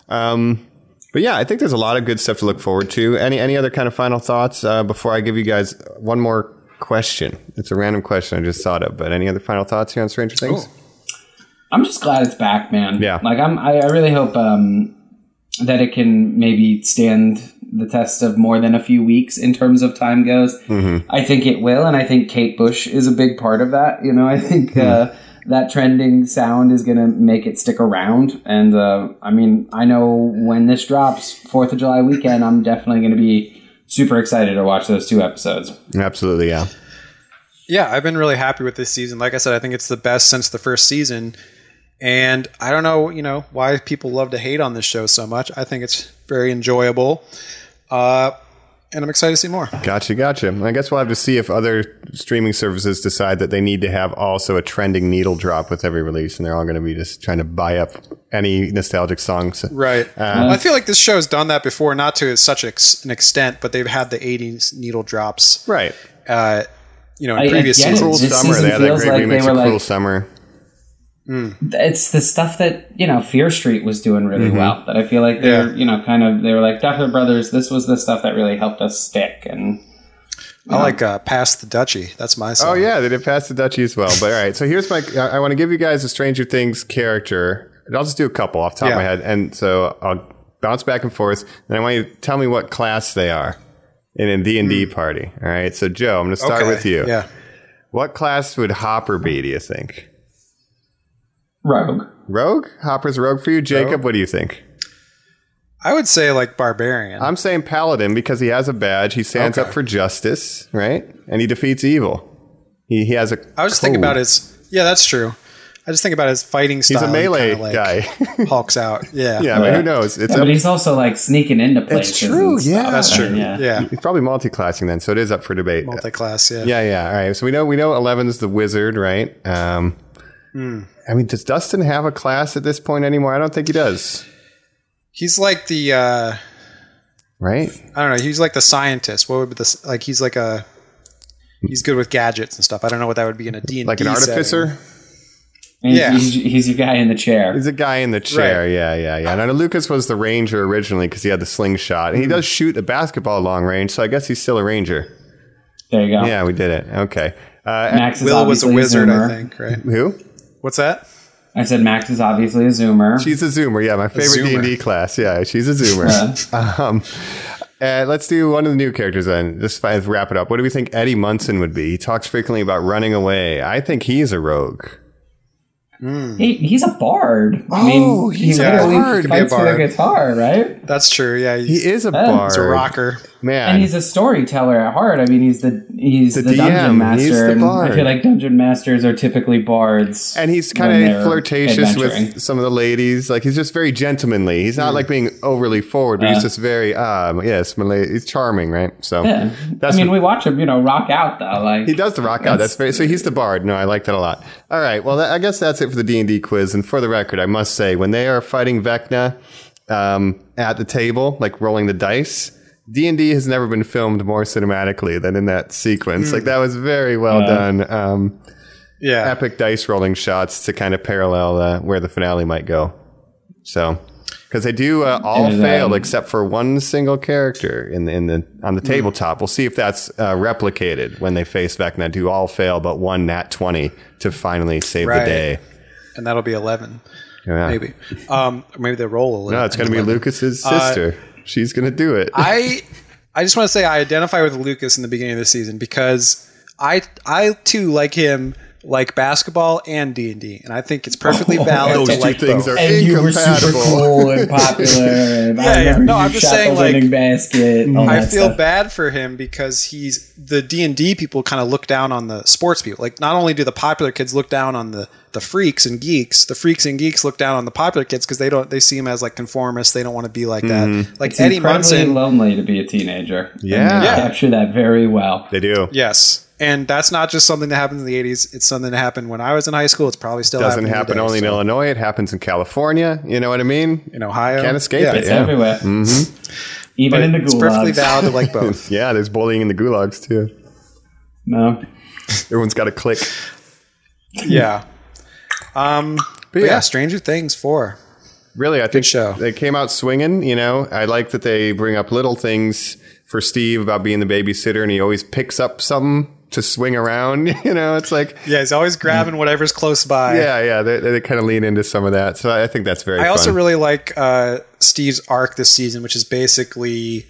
[SPEAKER 6] Um, but yeah, I think there's a lot of good stuff to look forward to. Any any other kind of final thoughts uh, before I give you guys one more question? It's a random question I just thought of, but any other final thoughts here on Stranger Things?
[SPEAKER 1] I'm just glad it's back, man.
[SPEAKER 6] Yeah.
[SPEAKER 1] Like I'm, I, I really hope um, that it can maybe stand the test of more than a few weeks in terms of time goes. I think it will, and I think Kate Bush is a big part of that. You know, I think uh, that trending sound is going to make it stick around. And uh, I mean, I know when this drops, Fourth of July weekend, I'm definitely going to be super excited to watch those two episodes.
[SPEAKER 6] Absolutely, yeah.
[SPEAKER 7] Yeah, I've been really happy with this season. Like I said, I think it's the best since the first season. And I don't know, you know, why people love to hate on this show so much. I think it's very enjoyable. Uh, and I'm excited to see more.
[SPEAKER 6] Gotcha, gotcha. I guess we'll have to see if other streaming services decide that they need to have also a trending needle drop with every release, and they're all going to be just trying to buy up any nostalgic songs.
[SPEAKER 7] Right.
[SPEAKER 6] Um,
[SPEAKER 7] I feel like this show's done that before, not to such ex- an extent, but they've had the 80s needle drops,
[SPEAKER 6] Right.
[SPEAKER 7] uh, you know, in
[SPEAKER 1] I- I
[SPEAKER 7] previous
[SPEAKER 1] get
[SPEAKER 7] seasons.
[SPEAKER 6] Cruel Summer. They had that great
[SPEAKER 1] like
[SPEAKER 6] remix
[SPEAKER 1] were
[SPEAKER 6] of Cruel
[SPEAKER 1] like-
[SPEAKER 6] Summer.
[SPEAKER 1] it's the stuff that you know Fear Street was doing really well. That I feel like they're
[SPEAKER 7] Yeah.
[SPEAKER 1] you know kind of they were like Duffer Brothers. This was the stuff that really helped us stick. And
[SPEAKER 7] I like uh, Pass the Dutchie. That's my song.
[SPEAKER 6] Oh yeah, they did pass the Dutchie" as well. But all right, so here's my. I, I want to give you guys a Stranger Things character. And I'll just do a couple off the top of my head, and so I'll bounce back and forth. And I want you to tell me what class they are in a D and D party. All right, so Joe, I'm going to start
[SPEAKER 7] Hmm. Okay.
[SPEAKER 6] with you.
[SPEAKER 7] Yeah.
[SPEAKER 6] What class would Hopper be? Do you think?
[SPEAKER 1] Rogue.
[SPEAKER 6] Rogue? Hopper's rogue for you, Jacob. What do you think?
[SPEAKER 7] I would say like Barbarian.
[SPEAKER 6] I'm saying Paladin because he has a badge. He stands
[SPEAKER 7] Okay.
[SPEAKER 6] up for justice, right? And he defeats evil. He, he has a.
[SPEAKER 7] I was just thinking about his. Yeah, that's true. I just think about his fighting style.
[SPEAKER 6] He's
[SPEAKER 7] a
[SPEAKER 6] melee
[SPEAKER 7] like,
[SPEAKER 6] guy.
[SPEAKER 7] Hulks out. Yeah.
[SPEAKER 6] yeah, but who knows? It's
[SPEAKER 1] Yeah,
[SPEAKER 6] up
[SPEAKER 1] but he's also like sneaking into places.
[SPEAKER 6] It's true,
[SPEAKER 1] and stuff.
[SPEAKER 6] yeah.
[SPEAKER 7] That's true.
[SPEAKER 1] Yeah.
[SPEAKER 7] Yeah.
[SPEAKER 6] He's probably multi-classing then, so it is up for debate.
[SPEAKER 7] Multi-class. Yeah.
[SPEAKER 6] yeah, yeah. All right. So we know we know Eleven's the wizard, right? Um,
[SPEAKER 7] Hmm.
[SPEAKER 6] I mean, does Dustin have a class at this point anymore? I don't think he does.
[SPEAKER 7] He's like the. uh
[SPEAKER 6] Right?
[SPEAKER 7] I don't know. He's like the scientist. What would be this? Like he's like a. He's good with gadgets and stuff. I don't know what that would be in a D and
[SPEAKER 6] Like an artificer?
[SPEAKER 1] And he's-
[SPEAKER 7] Yeah.
[SPEAKER 1] He's, he's your guy in the chair.
[SPEAKER 6] He's a guy in the chair.
[SPEAKER 7] Right.
[SPEAKER 6] Yeah, yeah, yeah. And I know Lucas was the ranger originally because he had the slingshot, and he does shoot a basketball long range. So I guess he's still a ranger.
[SPEAKER 1] There you go.
[SPEAKER 6] Yeah, we did it. Okay. Uh,
[SPEAKER 1] Max is
[SPEAKER 7] Will was a wizard,
[SPEAKER 1] Zoomer.
[SPEAKER 7] I think. Right.
[SPEAKER 6] who?
[SPEAKER 7] What's that?
[SPEAKER 1] I said Max is obviously a zoomer.
[SPEAKER 6] She's a zoomer. Yeah, my favorite D and D class. Yeah, she's a zoomer. um, uh, let's do one of the new characters then. Just to wrap it up. What do we think Eddie Munson would be? He talks frequently about running away. I think he's a rogue.
[SPEAKER 1] he, he's a bard. I
[SPEAKER 6] Oh,
[SPEAKER 1] mean,
[SPEAKER 6] he's
[SPEAKER 1] he
[SPEAKER 6] a bard.
[SPEAKER 7] Could be a
[SPEAKER 1] fights with a guitar, right?
[SPEAKER 7] That's true. Yeah.
[SPEAKER 6] He is a
[SPEAKER 1] Yeah.
[SPEAKER 6] bard.
[SPEAKER 7] he's a rocker.
[SPEAKER 6] Man.
[SPEAKER 1] And he's a storyteller at heart. I mean, he's the he's
[SPEAKER 6] The
[SPEAKER 1] the, dungeon master.
[SPEAKER 6] the.
[SPEAKER 1] I feel like dungeon masters are typically bards.
[SPEAKER 6] And he's kind of flirtatious with some of the ladies. Like he's just very gentlemanly. He's not like being overly forward, but he's just very um yes, Malay. He's charming, right? So
[SPEAKER 1] Yeah.
[SPEAKER 6] that's
[SPEAKER 1] I mean,
[SPEAKER 6] what-
[SPEAKER 1] we watch him, you know, rock out though. Like
[SPEAKER 6] he does the rock out. That's very so. He's the bard. No, I like that a lot. All right. Well, that, I guess that's it for the D and D quiz. And for the record, I must say, when they are fighting Vecna um, at the table, like rolling the dice. D and D has never been filmed more cinematically than in that sequence. Like that was very well done. Um,
[SPEAKER 7] Yeah.
[SPEAKER 6] epic dice rolling shots to kind of parallel uh, where the finale might go. So, because they do uh, all
[SPEAKER 1] And,
[SPEAKER 6] failed
[SPEAKER 1] um,
[SPEAKER 6] except for one single character in the, in the on the
[SPEAKER 1] Hmm.
[SPEAKER 6] tabletop. We'll see if that's uh, replicated when they face Vecna. Do all fail but one nat twenty to finally save
[SPEAKER 7] Right.
[SPEAKER 6] the day.
[SPEAKER 7] And that'll be 11.
[SPEAKER 6] Yeah.
[SPEAKER 7] Maybe. Um, or maybe they roll a little.
[SPEAKER 6] No, it's going to be Lucas's sister. She's going to do it.
[SPEAKER 7] I I just want to say I identify with Lucas in the beginning of the season because I I too like him like basketball and D and D, and I think it's perfectly valid
[SPEAKER 6] Those
[SPEAKER 7] to
[SPEAKER 6] two
[SPEAKER 7] like
[SPEAKER 6] things
[SPEAKER 7] both.
[SPEAKER 6] are
[SPEAKER 1] and you were super cool and popular. And
[SPEAKER 7] Yeah,
[SPEAKER 1] I
[SPEAKER 7] yeah. No, I'm just saying, like,
[SPEAKER 1] winning basket.
[SPEAKER 7] I feel
[SPEAKER 1] stuff.
[SPEAKER 7] bad for him because he's the D and D people kind of look down on the sports people. Like not only do the popular kids look down on the the freaks and geeks, the freaks and geeks look down on the popular kids because they don't they see him as like conformists. They don't want to be like that. Mm-hmm. Like
[SPEAKER 1] It's
[SPEAKER 7] Eddie
[SPEAKER 1] incredibly
[SPEAKER 7] Munson,
[SPEAKER 1] lonely to be a teenager. And
[SPEAKER 6] Yeah.
[SPEAKER 1] they
[SPEAKER 6] Yeah.
[SPEAKER 1] capture that very well.
[SPEAKER 6] they do.
[SPEAKER 7] yes, and that's not just something that happened in the '80s. It's something that happened when I was in high school. It's probably still happening.
[SPEAKER 6] Doesn't happen
[SPEAKER 7] today,
[SPEAKER 6] only in Illinois. It happens in California. You know what I mean?
[SPEAKER 7] in Ohio.
[SPEAKER 6] Can't escape
[SPEAKER 7] Yeah.
[SPEAKER 6] it.
[SPEAKER 1] It's
[SPEAKER 6] Yeah.
[SPEAKER 1] everywhere. Even in the
[SPEAKER 7] It's perfectly valid to like both.
[SPEAKER 6] Yeah, there's bullying in the gulags too.
[SPEAKER 1] No.
[SPEAKER 6] Everyone's got a click.
[SPEAKER 7] yeah. Um, but,
[SPEAKER 6] yeah.
[SPEAKER 7] yeah. Stranger Things four.
[SPEAKER 6] Really, I think
[SPEAKER 7] show.
[SPEAKER 6] they came out swinging. You know, I like that they bring up little things for Steve about being the babysitter, and he always picks up something to swing around. You know, it's like
[SPEAKER 7] Yeah, he's always grabbing whatever's close by.
[SPEAKER 6] yeah, yeah. They, they kind of lean into some of that, so I think that's very.
[SPEAKER 7] I also really like uh, Steve's arc this season, which is basically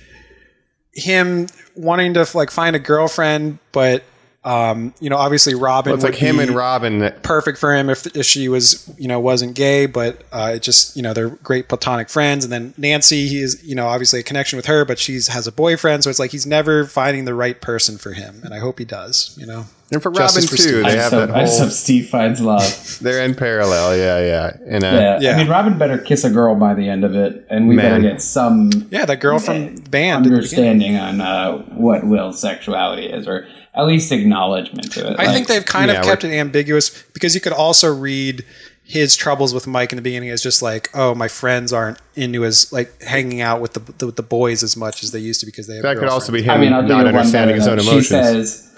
[SPEAKER 7] him wanting to like find a girlfriend, but um, you know, obviously Robin.
[SPEAKER 6] Well, it's like him
[SPEAKER 7] be
[SPEAKER 6] and Robin.
[SPEAKER 7] Perfect for him if, if she was, you know, wasn't gay, but uh, it just, you know, they're great platonic friends. And then Nancy, he is, you know, obviously a connection with her, but she's has a boyfriend, so it's like he's never finding the right person for him, and I hope he does. You know,
[SPEAKER 6] And for
[SPEAKER 7] Justice
[SPEAKER 6] Robin
[SPEAKER 7] for
[SPEAKER 6] too,
[SPEAKER 7] Steve.
[SPEAKER 1] I
[SPEAKER 6] they
[SPEAKER 1] just,
[SPEAKER 6] have
[SPEAKER 1] hope,
[SPEAKER 6] that
[SPEAKER 1] I just
[SPEAKER 6] whole.
[SPEAKER 1] hope Steve finds love.
[SPEAKER 6] They're in parallel, yeah, yeah. And uh,
[SPEAKER 1] Yeah.
[SPEAKER 7] Yeah.
[SPEAKER 1] I mean, Robin better kiss a girl by the end of it, and we
[SPEAKER 6] Man.
[SPEAKER 1] better get some
[SPEAKER 7] yeah, that girl from band. at
[SPEAKER 1] understanding on uh, what Will's sexuality is, or at least acknowledgement to it.
[SPEAKER 7] I think they've kind
[SPEAKER 6] Yeah,
[SPEAKER 7] of kept it ambiguous because you could also read his troubles with Mike in the beginning as just like, oh, my friends aren't into his like hanging out with the the, with the boys as much as they used to because they have
[SPEAKER 6] that could also be him
[SPEAKER 1] I mean, I'll
[SPEAKER 6] not understanding his own emotions.
[SPEAKER 1] She says,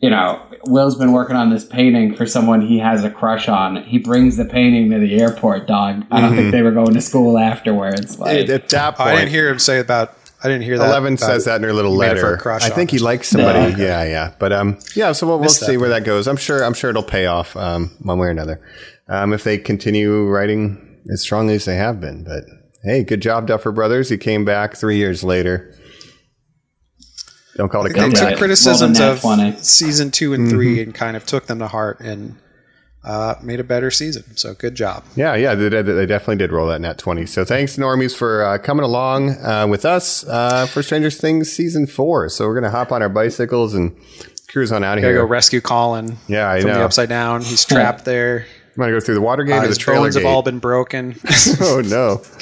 [SPEAKER 1] you know, Will's been working on this painting for someone he has a crush on. He brings the painting to the airport, dog. I don't think mm-hmm. they were going to school afterwards. Like,
[SPEAKER 6] at that point,
[SPEAKER 7] I didn't hear him say about. I didn't hear that.
[SPEAKER 6] Eleven says that in her little
[SPEAKER 7] he made it for
[SPEAKER 6] letter.
[SPEAKER 7] a crush
[SPEAKER 6] I think he likes somebody.
[SPEAKER 1] Yeah, okay.
[SPEAKER 6] Yeah, yeah. But um, yeah. So we'll, we'll
[SPEAKER 7] Missed that
[SPEAKER 6] see where that goes. I'm sure. I'm sure it'll pay off um, one way or another. Um, if they continue writing as strongly as they have been. But hey, good job, Duffer Brothers. He came back three years later. Don't call it a
[SPEAKER 7] They
[SPEAKER 6] comeback.
[SPEAKER 7] took criticisms
[SPEAKER 1] Well,
[SPEAKER 7] of
[SPEAKER 1] 20.
[SPEAKER 7] season two and
[SPEAKER 6] Mm-hmm.
[SPEAKER 7] 3 and kind of took them to heart and uh, made a better season. So good job.
[SPEAKER 6] Yeah, yeah, they, they they definitely did roll that nat 20. So thanks, Normies, for uh, coming along uh, with us uh, for Stranger Things season four. So we're going to hop on our bicycles and cruise on out of
[SPEAKER 7] Gotta
[SPEAKER 6] here.
[SPEAKER 7] go rescue Colin.
[SPEAKER 6] Yeah, I
[SPEAKER 7] from
[SPEAKER 6] know.
[SPEAKER 7] the upside down. He's trapped there.
[SPEAKER 6] I'm going to go through the Watergate
[SPEAKER 7] Uh,
[SPEAKER 6] or the trailer
[SPEAKER 7] bones
[SPEAKER 6] gate.
[SPEAKER 7] have all been broken.
[SPEAKER 6] oh, no.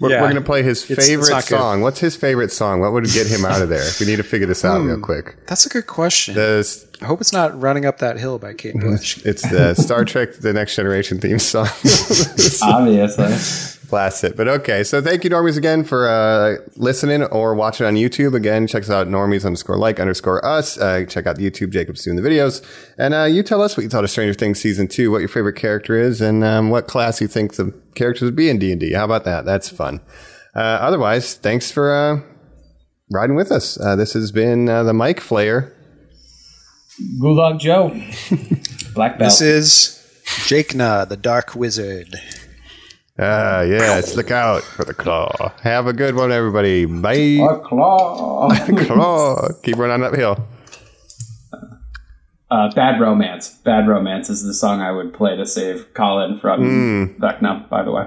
[SPEAKER 6] We're,
[SPEAKER 7] Yeah.
[SPEAKER 6] we're going to play his
[SPEAKER 7] It's- it's
[SPEAKER 6] favorite
[SPEAKER 7] good.
[SPEAKER 6] song. What's his favorite song? What would get him out of there? We need to figure this out
[SPEAKER 7] Hmm.
[SPEAKER 6] real quick.
[SPEAKER 7] That's a good question.
[SPEAKER 6] The,
[SPEAKER 7] I hope it's not running up that hill by Kate Bush.
[SPEAKER 6] it's the Star Trek The Next Generation theme song.
[SPEAKER 1] obviously.
[SPEAKER 6] Blast it. But okay. So thank you, Normies, again for uh, listening or watching on YouTube. Again, check us out, Normies underscore like underscore us. Uh, check out the YouTube. Jacob's doing the videos. And uh, you tell us what you thought of Stranger Things season two, what your favorite character is, and um, what class you think the characters would be in D&D. How about that? That's fun. Uh, otherwise, thanks for uh, riding with us. Uh, this has been uh, the Mind Flayer.
[SPEAKER 1] Gulag Joe. Black belt.
[SPEAKER 7] This is Jake Na, the Dark Wizard.
[SPEAKER 6] Ah, yes. Look out for the claw. Have a good one, everybody. Bye.
[SPEAKER 1] a claw.
[SPEAKER 6] claw. Keep running uphill.
[SPEAKER 1] Uh, Bad Romance. Bad Romance is the song I would play to save Colin from Vecna, by the way.